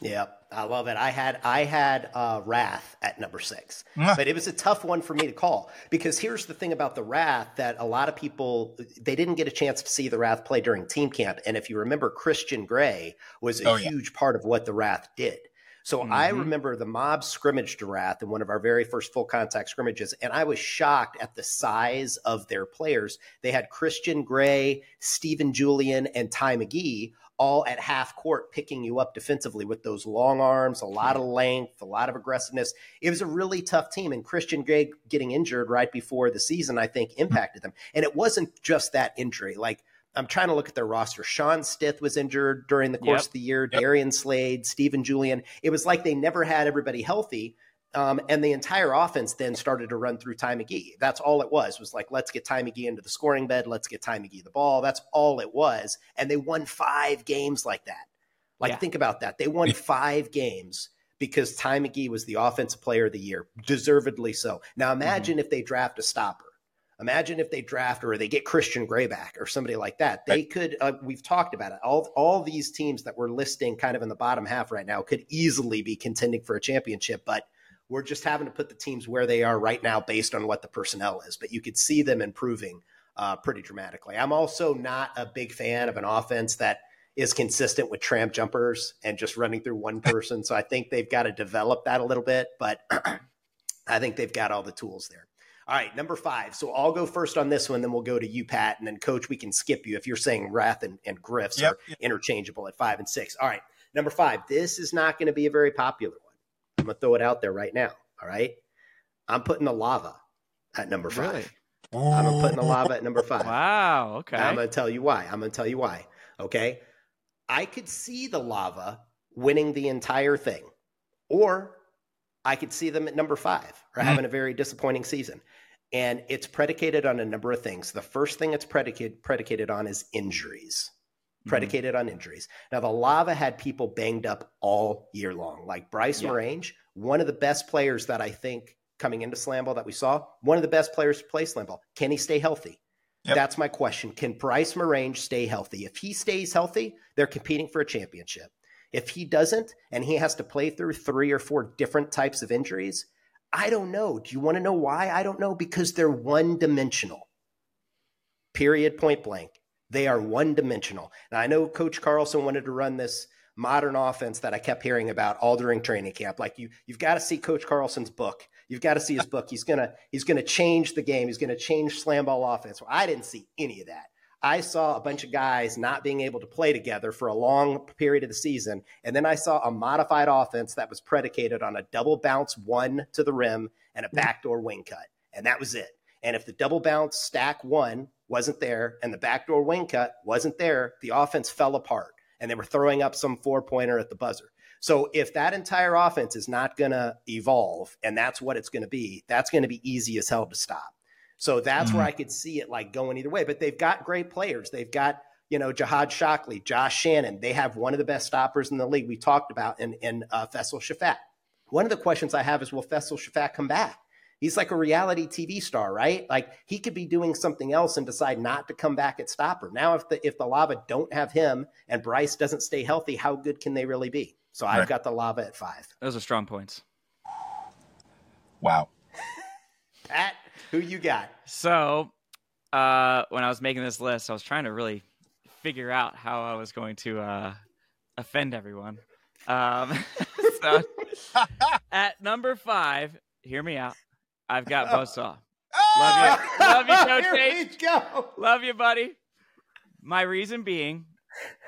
Yeah, I love it. I had I had uh, Wrath at number six, but it was a tough one for me to call because here's the thing about the Wrath that a lot of people they didn't get a chance to see the Wrath play during team camp, and if you remember, Christian Gray was a oh, huge yeah. part of what the Wrath did. So mm-hmm. I remember the mob scrimmage to Wrath in one of our very first full contact scrimmages, and I was shocked at the size of their players. They had Christian Gray, Stephen Julian, and Ty McGee all at half court picking you up defensively with those long arms, a lot of length, a lot of aggressiveness. It was a really tough team. And Christian Gray getting injured right before the season, I think, hmm. impacted them. And it wasn't just that injury. Like I'm trying to look at their roster. Sean Stith was injured during the course yep. of the year. Yep. Darian Slade, Stephen Julian. It was like they never had everybody healthy. Um, and the entire offense then started to run through Ty McGee. That's all it was. Was like, let's get Ty McGee into the scoring bed. Let's get Ty McGee the ball. That's all it was. And they won five games like that. Like, yeah. think about that. They won five games because Ty McGee was the offensive player of the year, deservedly so. Now, imagine mm-hmm. if they draft a stopper Imagine if they draft or they get Christian Gray back or somebody like that. They could. Uh, we've talked about it. All all these teams that we're listing, kind of in the bottom half right now, could easily be contending for a championship. But we're just having to put the teams where they are right now based on what the personnel is. But you could see them improving uh, pretty dramatically. I'm also not a big fan of an offense that is consistent with tramp jumpers and just running through one person. so I think they've got to develop that a little bit. But I think they've got all the tools there. All right, number five. So I'll go first on this one, then we'll go to you, Pat, and then Coach. We can skip you if you're saying Wrath and, and Griffs yep, are yep. interchangeable at five and six. All right, number five. This is not going to be a very popular one. I'm to throw it out there right now. All right, I'm putting the lava at number five. Really? I'm putting the lava at number five. Wow. Okay. I'm going to tell you why. I'm to tell you why. Okay. I could see the lava winning the entire thing, or I could see them at number five or mm. having a very disappointing season. And it's predicated on a number of things. The first thing it's predicated predicated on is injuries. Mm-hmm. Predicated on injuries. Now the lava had people banged up all year long. Like Bryce yeah. Marange, one of the best players that I think coming into Slam Ball that we saw, one of the best players to play Slam Ball. Can he stay healthy? Yep. That's my question. Can Bryce Marange stay healthy? If he stays healthy, they're competing for a championship. If he doesn't and he has to play through three or four different types of injuries, I don't know. Do you want to know why? I don't know because they're one dimensional. Period, point blank. They are one dimensional. Now, I know Coach Carlson wanted to run this modern offense that I kept hearing about all during training camp. Like you, you've got to see Coach Carlson's book. You've got to see his book. He's gonna he's gonna change the game. He's gonna change slam ball offense. Well, I didn't see any of that. I saw a bunch of guys not being able to play together for a long period of the season. And then I saw a modified offense that was predicated on a double bounce one to the rim and a mm-hmm. backdoor wing cut. And that was it. And if the double bounce stack one wasn't there and the backdoor wing cut wasn't there, the offense fell apart and they were throwing up some four pointer at the buzzer. So if that entire offense is not going to evolve and that's what it's going to be, that's going to be easy as hell to stop. So that's mm-hmm. where I could see it like going either way. But they've got great players. They've got, you know, Jahad Shockley, Josh Shannon. They have one of the best stoppers in the league. We talked about in, in uh, Faisal Shafat. One of the questions I have is will Faisal Shafat come back? He's like a reality TV star, right? Like he could be doing something else and decide not to come back at stopper. Now, if the if the lava don't have him and Bryce doesn't stay healthy, how good can they really be? So right. I've got the lava at five. Those are strong points. Wow. Pat, who you got? So, uh, when I was making this list, I was trying to really figure out how I was going to uh, offend everyone. Um, so, at number five, hear me out. I've got Buzzsaw. Oh! Love you, oh, love you, Coach Here go. Love you, buddy. My reason being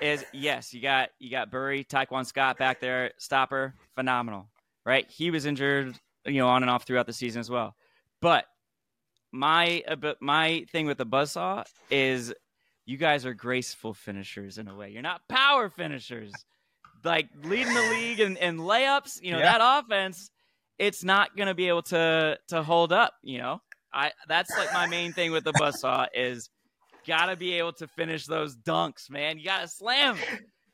is yes, you got you got Burry, Taekwon Scott back there, stopper, phenomenal, right? He was injured, you know, on and off throughout the season as well. But my uh, my thing with the buzzsaw is you guys are graceful finishers in a way. You're not power finishers. Like leading the league in, in layups, you know, yeah. that offense, it's not going to be able to to hold up. You know, I that's like my main thing with the buzzsaw is got to be able to finish those dunks, man. You got to slam.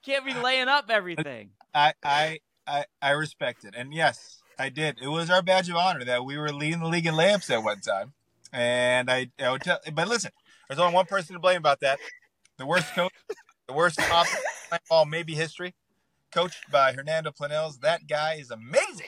Can't be laying up everything. I I I, I respect it, and yes, I did. It was our badge of honor that we were leading the league in layups at one time, and I, I would tell. But listen, there's only one person to blame about that. The worst coach, the worst offensive ball maybe history, coached by Hernando Planells. That guy is amazing.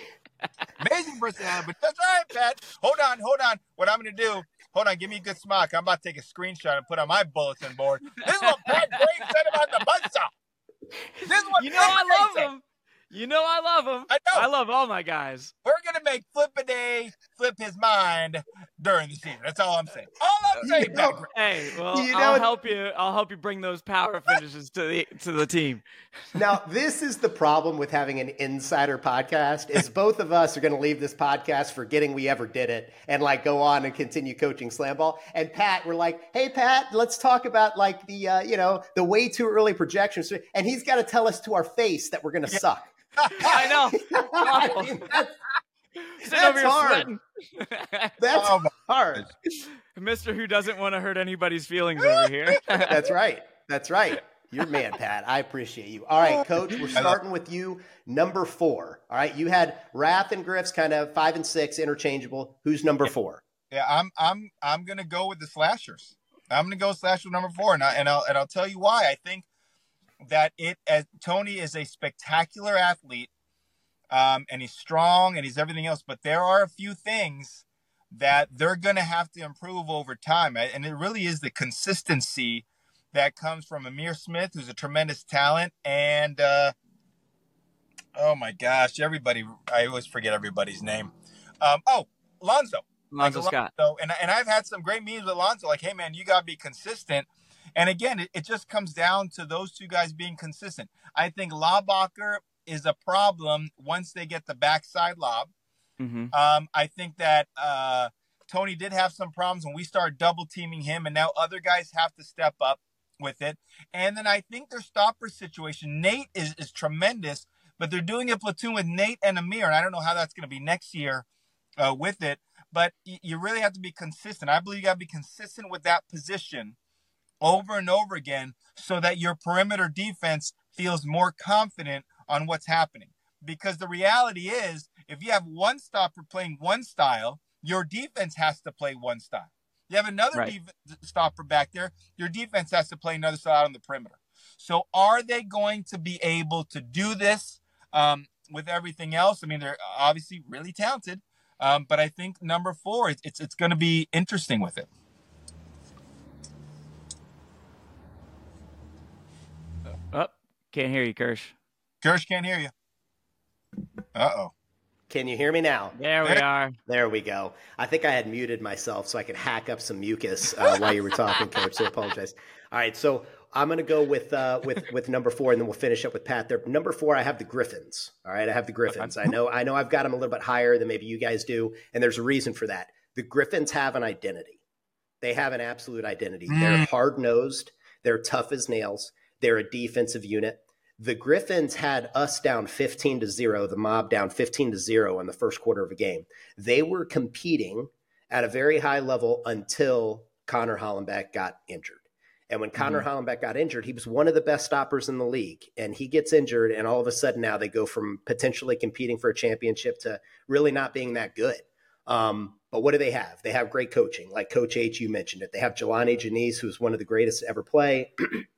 Amazing personality. But that's all right, Pat. Hold on, hold on. What I'm going to do, hold on, give me a good smock. I'm about to take a screenshot and put on my bulletin board. This is what Pat Graves said about the buzzsaw. This is what you know Pat I love him. You know I love him. I know. I love all my guys. We're gonna make Flip a day flip his mind during the season. That's all I'm saying. All I'm saying. You know, hey, well, you know, I'll help you. I'll help you bring those power finishes to the to the team. Now, this is the problem with having an insider podcast. Is both of us are going to leave this podcast forgetting we ever did it and like go on and continue coaching slam ball. And Pat, we're like, hey Pat, let's talk about like the uh, you know the way too early projections, and he's got to tell us to our face that we're going to yeah. suck. I know. I mean, that's, that's hard. that's oh hard. Mister who doesn't want to hurt anybody's feelings over here. that's right. That's right. You're man, Pat. I appreciate you. All right, coach, we're starting with you. Number four. All right. You had Wrath and Griff's kind of five and six interchangeable. Who's number four? Yeah, I'm I'm I'm gonna go with the slashers. I'm gonna go slasher number four, and I and I'll and I'll tell you why. I think that it as Tony is a spectacular athlete, um, and he's strong and he's everything else. But there are a few things that they're going to have to improve over time, and it really is the consistency that comes from Amir Smith, who's a tremendous talent, and uh, oh my gosh, everybody! I always forget everybody's name. Um, oh, Lonzo. Lonzo like Scott. Lonzo, and and I've had some great meetings with Lonzo. Like, hey man, you got to be consistent and again, it, it just comes down to those two guys being consistent. I think Laubacher is a problem once they get the backside lob. Mm-hmm. Um, I think that uh, Tony did have some problems when we started double teaming him, and now other guys have to step up with it. And then I think their stopper situation, Nate is, is tremendous, but they're doing a platoon with Nate and Ihmir, and I don't know how that's going to be next year uh, with it. But you really have to be consistent. I believe you got to be consistent with that position over and over again so that your perimeter defense feels more confident on what's happening. Because the reality is, if you have one stopper playing one style, your defense has to play one style. You have another right. def- stopper back there, your defense has to play another style on the perimeter. So, are they going to be able to do this um, with everything else? I mean, they're obviously really talented, um, but I think number four, it's it's, it's going to be interesting with it. Oh can't hear you, Kirsch. Kirsch can't hear you. Uh oh. Can you hear me now? There we are. There we go. I think I had muted myself so I could hack up some mucus uh, while you were talking, Coach. So I apologize. All right, so I'm going to go with uh, with with number four, and then we'll finish up with Pat. There, number four, I have the Griffins. All right, I have the Griffins. I know, I know, I've got them a little bit higher than maybe you guys do, and there's a reason for that. The Griffins have an identity. They have an absolute identity. Mm. They're hard nosed. They're tough as nails. They're a defensive unit the Griffins had us down 15 to 0, the mob down 15 to 0 in the first quarter of a game. They were competing at a very high level until Connor Hollenbeck got injured. And when Connor mm-hmm. Hollenbeck got injured, he was one of the best stoppers in the league. And he gets injured, and all of a sudden now they go from potentially competing for a championship to really not being that good. Um, but what do they have? They have great coaching, like Coach H, you mentioned it. They have Jelani Janice, who's one of the greatest to ever play.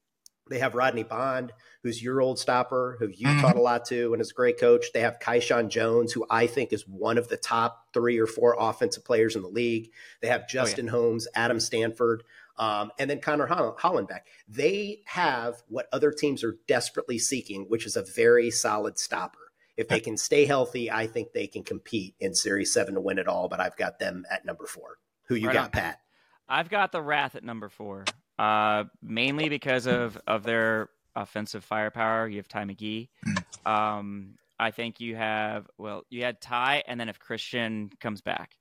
They have Rodney Bond, who's your old stopper, who you mm-hmm. taught a lot to and is a great coach. They have Kai-Shon Jones, who I think is one of the top three or four offensive players in the league. They have Justin oh, yeah. Holmes, Adam Stanford, um, and then Connor Hollenbeck. They have what other teams are desperately seeking, which is a very solid stopper. If they can stay healthy, I think they can compete in Series 7 to win it all, but I've got them at number four. Who you right got, on. Pat? I've got the Wrath at number four uh, mainly because of of their offensive firepower. You have Ty McGee. Hmm. Um, I think you have well, you had Ty, and then if Christian comes back,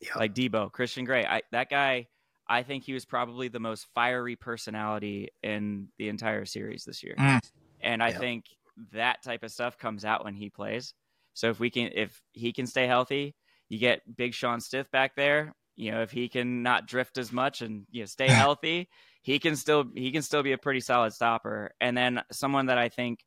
yep. like Debo, Christian Gray, I, that guy. I think he was probably the most fiery personality in the entire series this year, mm. and I think that type of stuff comes out when he plays. So if we can, if he can stay healthy, you get Big Sean Stith back there. You know, if he can not drift as much and you know stay healthy, he can still he can still be a pretty solid stopper. And then someone that I think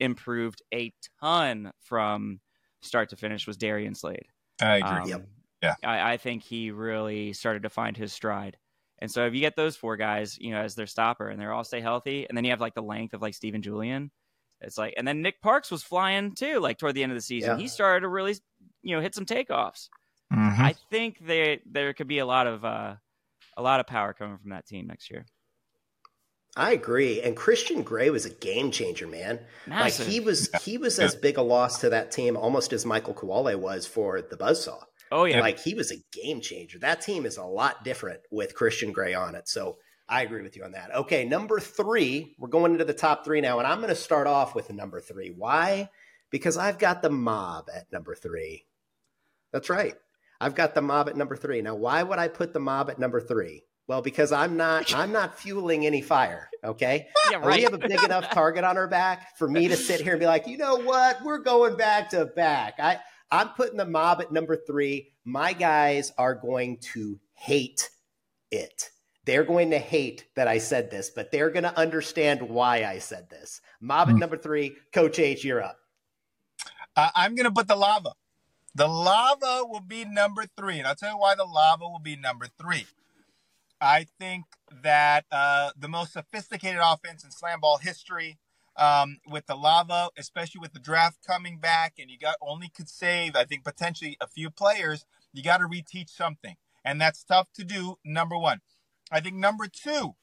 improved a ton from start to finish was Darian Slade. I agree. Um, yep. Yeah. I, I think he really started to find his stride. And so if you get those four guys, you know, as their stopper and they're all stay healthy, and then you have like the length of like Stephen Julian, it's like, and then Nick Parks was flying too, like toward the end of the season. Yeah. He started to really, you know, hit some takeoffs. Mm-hmm. I think they, there could be a lot of, uh, a lot of power coming from that team next year. I agree. And Christian Gray was a game changer, man. Massive. Like he was he was as big a loss to that team almost as Michael Kawale was for the Buzzsaw. Oh yeah. Like he was a game changer. That team is a lot different with Christian Gray on it. So I agree with you on that. Okay, number three. We're going into the top three now, and I'm going to start off with number three. Why? Because I've got the mob at number three. That's right. I've got the mob at number three. Now, why would I put the mob at number three? Well, because I'm not I'm not fueling any fire. Okay. Yeah, right. We have a big enough target on our back for me to sit here and be like, you know what? We're going back to back. I I'm putting the mob at number three. My guys are going to hate it. They're going to hate that I said this, but they're going to understand why I said this. Mob at hmm. number three. Coach H, you're up. Uh, I'm going to put the lava. The lava will be number three. And I'll tell you why the lava will be number three. I think that uh, the most sophisticated offense in slam ball history um, with the lava, especially with the draft coming back, and you got only could save, I think, potentially a few players. You got to reteach something, and that's tough to do. Number one, I think number two,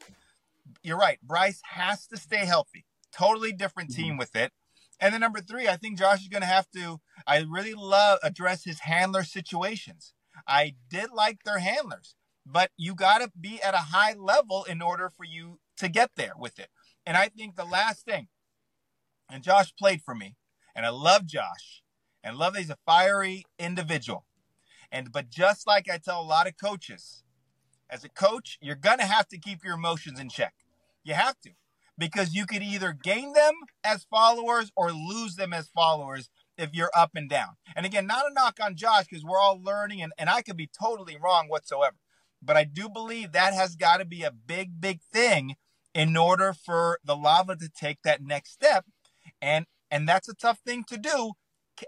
you're right. Bryce has to stay healthy. Totally different mm-hmm. team with it. And then number three, I think Josh is going to have to. I really love address his handler situations. I did like their handlers, but you got to be at a high level in order for you to get there with it. And I think the last thing, and Josh played for me, and I love Josh, and love that he's a fiery individual. And but just like I tell a lot of coaches, as a coach, you're gonna have to keep your emotions in check. You have to, because you could either gain them as followers or lose them as followers if you're up and down. And again, not a knock on Josh because we're all learning, and, and I could be totally wrong whatsoever. But I do believe that has got to be a big, big thing in order for the lava to take that next step. And and that's a tough thing to do.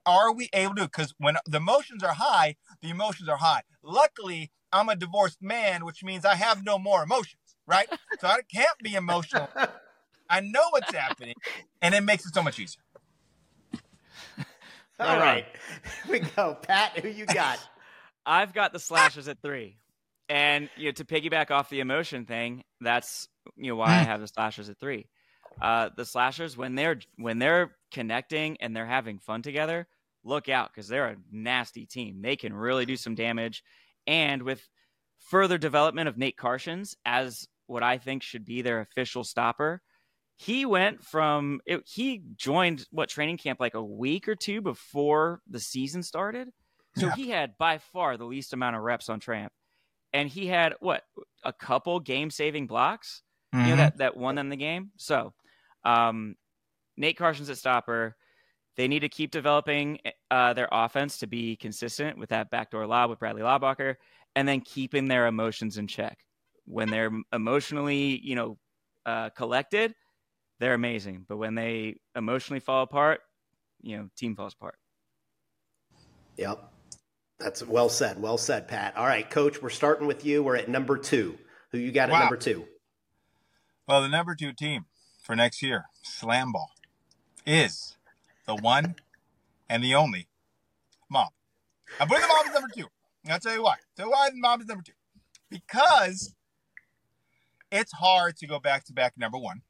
Are we able to? Because when the emotions are high the emotions are high. Luckily i'm a divorced man which means i have no more emotions right? So i can't be emotional. I know what's happening and it makes it so much easier. All right. Here we go. Pat who you got? I've got the slashers at three and you know to piggyback off the emotion thing that's you know why i have the slashers at three uh, the slashers when they're when they're connecting and they're having fun together, look out because they're a nasty team. They can really do some damage. And with further development of Nate Karshens as what I think should be their official stopper, he went from it, he joined what training camp like a week or two before the season started. So yeah. he had by far the least amount of reps on tramp. And he had what a couple game saving blocks, mm-hmm. you know, mm-hmm. that, that won them the game. So um, Nate Carson's at stopper. They need to keep developing uh, their offense to be consistent with that backdoor lob with Bradley Laubacher, and then keeping their emotions in check. When they're emotionally, you know, uh, collected, they're amazing. But when they emotionally fall apart, you know, team falls apart. Yep. That's well said. Well said, Pat. All right, coach, we're starting with you. We're at number two. Who you got at number two? Well, the number two team for next year, Slam Ball, is the one and the only mob. I'm putting the mob as number two. I'll tell you why. So why the mob is number two. Because it's hard to go back to back number one.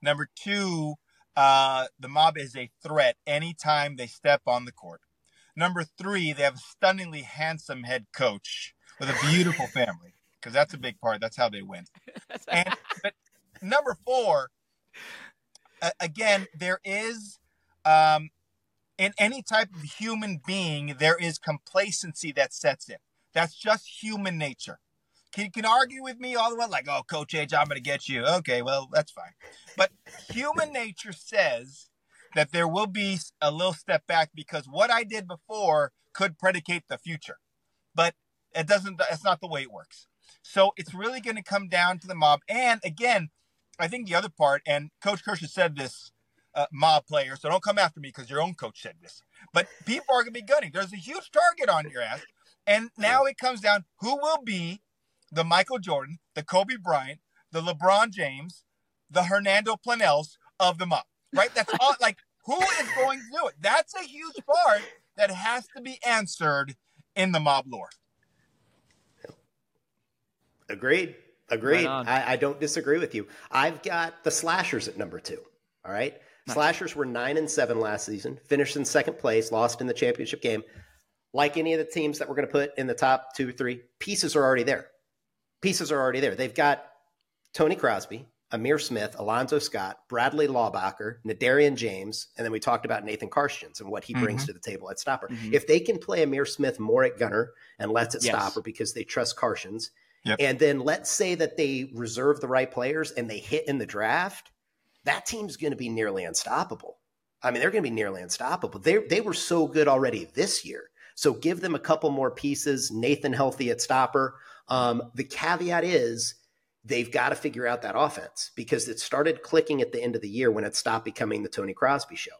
Number two, uh, the mob is a threat anytime they step on the court. Number three, they have a stunningly handsome head coach with a beautiful family because that's a big part. That's how they win. And but number four, again, there is um, in any type of human being, there is complacency that sets in. That's just human nature. Can you can argue with me all the way, like, oh, Coach H, I'm going to get you. Okay, well, that's fine. But human nature says that there will be a little step back because what I did before could predicate the future. But it doesn't, that's not the way it works. So it's really going to come down to the mob. And again, I think the other part, and Coach Kirsch said this, uh, mob player, so don't come after me because your own coach said this. But people are going to be gunning. There's a huge target on your ass. And now it comes down who will be the Michael Jordan, the Kobe Bryant, the LeBron James, the Hernando Planells of the mob, right? That's all. Like, who is going to do it? That's a huge part that has to be answered in the mob lore. Agreed. Agreed. Right I, I, don't disagree with you. I've got the slashers at number two. All right. Nice. Slashers were nine and seven last season, finished in second place, lost in the championship game. Like any of the teams that we're going to put in the top two, three, pieces are already there. Pieces are already there. They've got Tony Crosby, Ihmir Smith, Alonzo Scott, Bradley Laubacher, Nadarian James, and then we talked about Nathan Karstjens and what he brings mm-hmm. to the table at stopper. Mm-hmm. If they can play Ihmir Smith more at gunner and lets it yes. stopper because they trust Karstjens, yep. and then let's say that they reserve the right players and they hit in the draft, that team's going to be nearly unstoppable. I mean, they're going to be nearly unstoppable. They they were so good already this year. So give them a couple more pieces. Nathan healthy at stopper. Um, the caveat is they've got to figure out that offense because it started clicking at the end of the year when it stopped becoming the Tony Crosby show.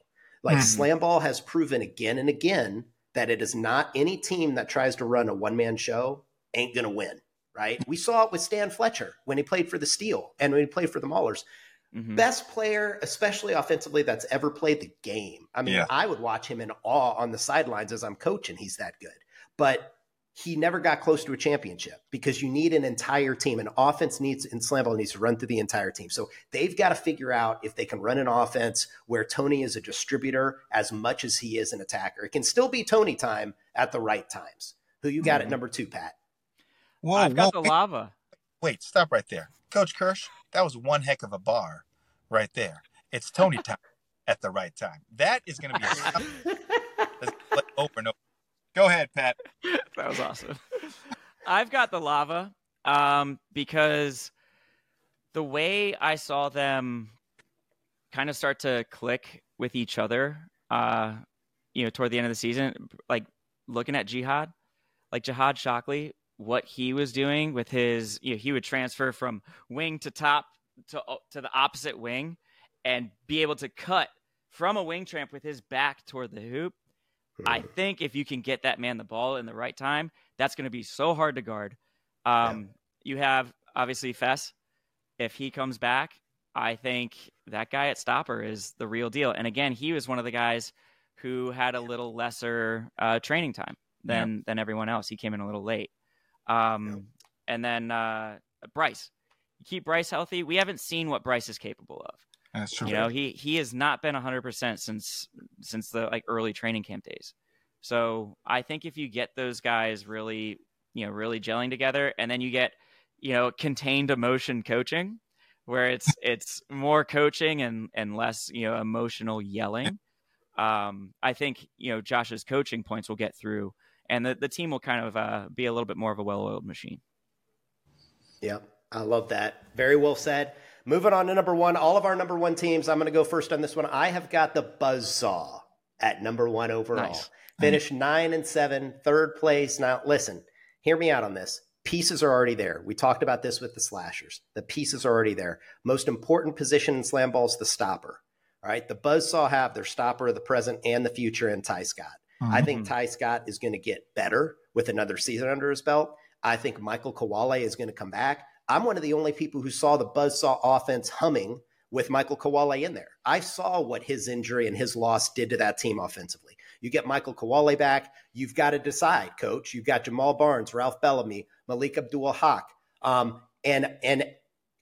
Like mm-hmm. Slam Ball has proven again and again that it is not any team that tries to run a one man show ain't going to win, right? We saw it with Stan Fletcher when he played for the Steel and when he played for the Maulers. Mm-hmm. Best player, especially offensively, that's ever played the game. I mean, yeah. I would watch him in awe on the sidelines as I'm coaching. He's that good. But he never got close to a championship because you need an entire team. An offense needs and slam ball needs to run through the entire team. So they've got to figure out if they can run an offense where Tony is a distributor as much as he is an attacker. It can still be Tony time at the right times. Who you got mm-hmm. at number two, Pat? Whoa, I've got whoa, the lava. Wait, stop right there. Coach Kirsch, that was one heck of a bar right there. It's Tony time at the right time. That is going to be a over and over Go ahead, Pat. that was awesome. I've got the lava um, because the way I saw them kind of start to click with each other, uh, you know, toward the end of the season, like looking at Jihad, like Jihad Shockley, what he was doing with his, you know, he would transfer from wing to top to to the opposite wing and be able to cut from a wing tramp with his back toward the hoop I think if you can get that man the ball in the right time, that's going to be so hard to guard. Um, yeah. You have obviously Fess. If he comes back, I think that guy at stopper is the real deal. And again, he was one of the guys who had a little lesser uh, training time than yeah. than everyone else. He came in a little late. Um, yeah. And then uh, Bryce, keep Bryce healthy. We haven't seen what Bryce is capable of. That's true. You know, he he has not been 100% since since the like early training camp days. So, I think if you get those guys really, you know, really gelling together and then you get, you know, contained emotion coaching where it's it's more coaching and and less, you know, emotional yelling. Um, I think, you know, Josh's coaching points will get through and the, the team will kind of uh, be a little bit more of a well-oiled machine. Yeah, I love that. Very well said. Moving on to number one, all of our number one teams. I'm going to go first on this one. I have got the Buzzsaw at number one overall. Nice. Finished nine and seven, third place. Now, listen, hear me out on this. Pieces are already there. We talked about this with the slashers. The pieces are already there. Most important position in slam ball is the stopper. All right. The Buzzsaw have their stopper of the present and the future in Ty Scott. Mm-hmm. I think Ty Scott is going to get better with another season under his belt. I think Michael Kolawole is going to come back. I'm one of the only people who saw the Buzzsaw offense humming with Michael Kolawole in there. I saw what his injury and his loss did to that team offensively. You get Michael Kolawole back, you've got to decide, coach. You've got Jamal Barnes, Ralph Bellamy, Malik Abdul Haq. Um, and and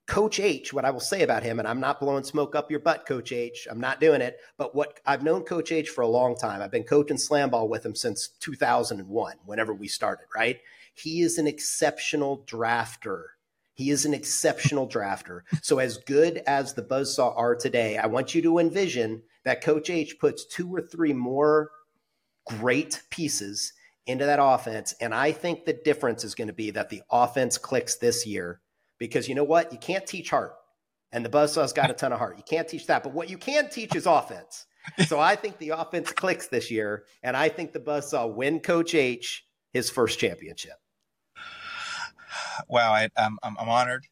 Coach H, what I will say about him, and I'm not blowing smoke up your butt, Coach H. I'm not doing it. But what I've known Coach H for a long time. I've been coaching slam ball with him since 2001, whenever we started, right? He is an exceptional drafter he is an exceptional drafter. So, as good as the Buzzsaw are today, I want you to envision that Coach H puts two or three more great pieces into that offense. And I think the difference is going to be that the offense clicks this year because you know what? You can't teach heart. And the Buzzsaw's got a ton of heart. You can't teach that. But what you can teach is offense. So I think the offense clicks this year, and I think the Buzzsaw win Coach H his first championship. Wow, I, am I'm, I'm honored,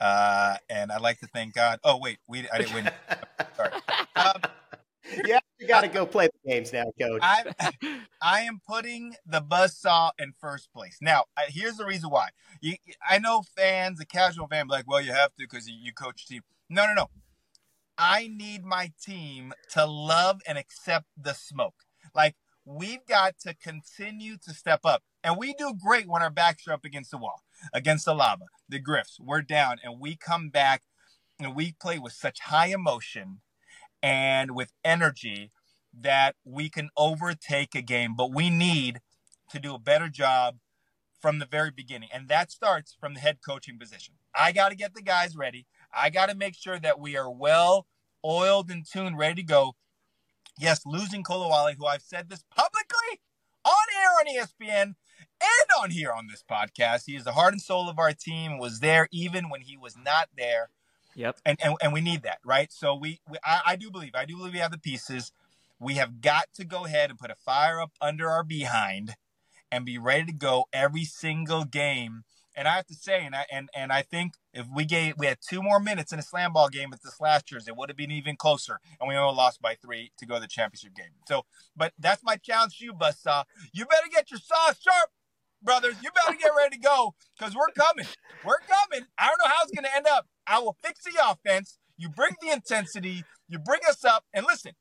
uh, and I'd like to thank God. Oh wait, we I didn't win. Sorry. Um, yeah, you got to go play the games now, Coach. I, I am putting the buzz saw in first place. Now, I, here's the reason why. You, I know fans, the casual fan, like, well, you have to because you, you coach team. No, no, no. I need my team to love and accept the smoke. Like, we've got to continue to step up. And we do great when our backs are up against the wall, against the lava, the griffs. We're down and we come back and we play with such high emotion and with energy that we can overtake a game. But we need to do a better job from the very beginning. And that starts from the head coaching position. I got to get the guys ready. I got to make sure that we are well oiled and tuned, ready to go. Yes, losing Kolawole, who I've said this publicly on air on ESPN and on here on this podcast. He is the heart and soul of our team, was there even when he was not there. Yep. And and, and we need that, right? So we, we I, I do believe, I do believe we have the pieces. We have got to go ahead and put a fire up under our behind and be ready to go every single game. And I have to say, and I and and I think if we gave we had two more minutes in a slam ball game at this last year's, it would have been even closer. And we only lost by three to go to the championship game. So, but that's my challenge to you, Buzzsaw. You better get your saw sharp, brothers. You better get ready to go because we're coming. We're coming. I don't know how it's going to end up. I will fix the offense. You bring the intensity. You bring us up. And listen,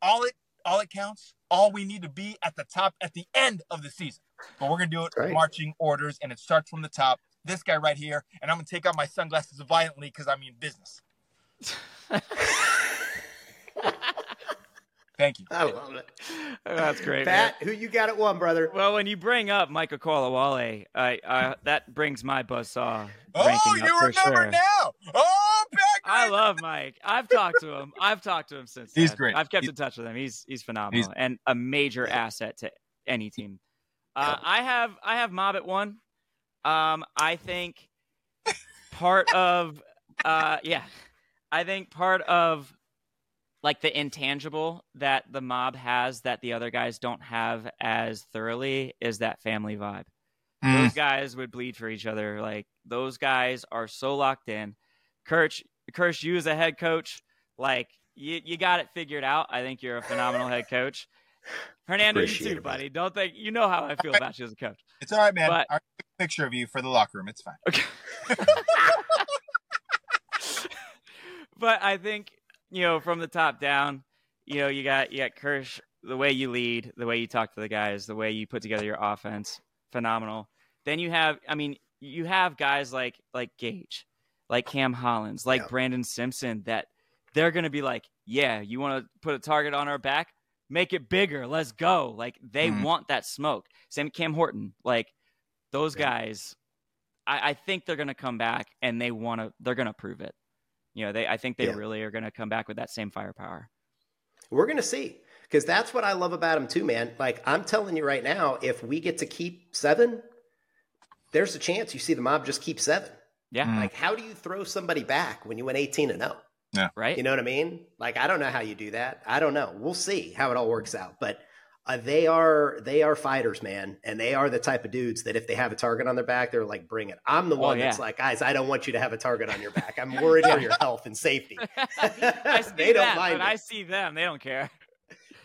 all it all it counts. All we need to be at the top at the end of the season. But we're gonna do it right. marching orders, and it starts from the top. This guy right here, and I'm gonna take off my sunglasses violently because I mean business. Thank you. I love it. That's great, Pat. Man. Who you got at one, brother? Well, when you bring up Micah Kolawole, I, I that brings my buzzsaw. Oh, you remember sure. now? Oh, Pat. I love Mike. I've talked to him. I've talked to him since. He's then. great. I've kept he's, in touch with him. He's he's phenomenal he's, and a major asset to any team. Uh, I have I have Mob at one. Um, I think part of uh, yeah, I think part of like the intangible that the mob has that the other guys don't have as thoroughly is that family vibe. Mm. Those guys would bleed for each other. Like those guys are so locked in. Kirsch, Kirsch, you as a head coach, like you, you got it figured out. I think you're a phenomenal head coach. Hernando, Appreciate you too, buddy. Don't think you know how I feel about you as a coach. It's all right, man. But, I'll take a picture of you for the locker room. It's fine. Okay. but I think you know, from the top down, you know, you got you got Kirsch, the way you lead, the way you talk to the guys, the way you put together your offense, phenomenal. Then you have, I mean, you have guys like like Gage, like Cam Hollins, like yeah. Brandon Simpson that they're going to be like, yeah, you want to put a target on our back, make it bigger, let's go. Like they mm-hmm. want that smoke. Same Cam Horton, like those yeah. guys. I, I think they're going to come back and they want to. They're going to prove it. You know, they I think they yeah. really are going to come back with that same firepower. We're going to see because that's what I love about them too, man. Like I'm telling you right now, if we get to keep seven, there's a chance you see the mob just keep seven. Yeah. Mm. Like how do you throw somebody back when you went 18 and 0? Yeah. Right. You know what I mean? Like I don't know how you do that. I don't know. We'll see how it all works out. But uh, they are they are fighters, man, and they are the type of dudes that if they have a target on their back, they're like, "Bring it." I'm the oh, one yeah. that's like, "Guys, I don't want you to have a target on your back. I'm worried for your health and safety." they don't that, mind. I see them; they don't care.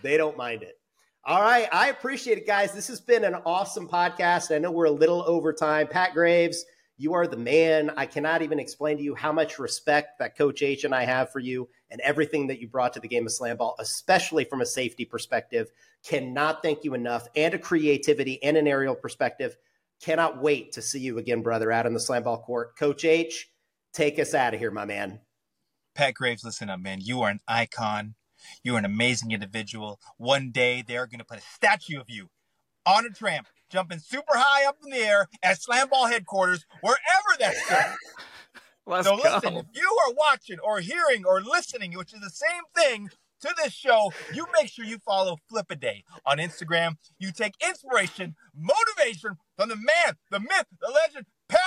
They don't mind it. All right, I appreciate it, guys. This has been an awesome podcast. I know we're a little over time. Pat Graves, you are the man. I cannot even explain to you how much respect that Coach H and I have for you and everything that you brought to the game of slam ball, especially from a safety perspective. Cannot thank you enough, and a creativity and an aerial perspective. Cannot wait to see you again, brother, out in the slam ball court. Coach H, take us out of here, my man. Pat Graves, listen up, man. You are an icon. You're an amazing individual. One day they're going to put a statue of you on a tramp, jumping super high up in the air at Slam Ball headquarters, wherever that's going. Let's so go. listen, if you are watching or hearing or listening, which is the same thing, to this show, you make sure you follow Flip a Day on Instagram. You take inspiration, motivation from the man, the myth, the legend, Pat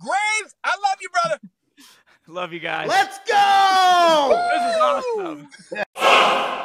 Graves. I love you, brother. love you guys. Let's go. this is awesome.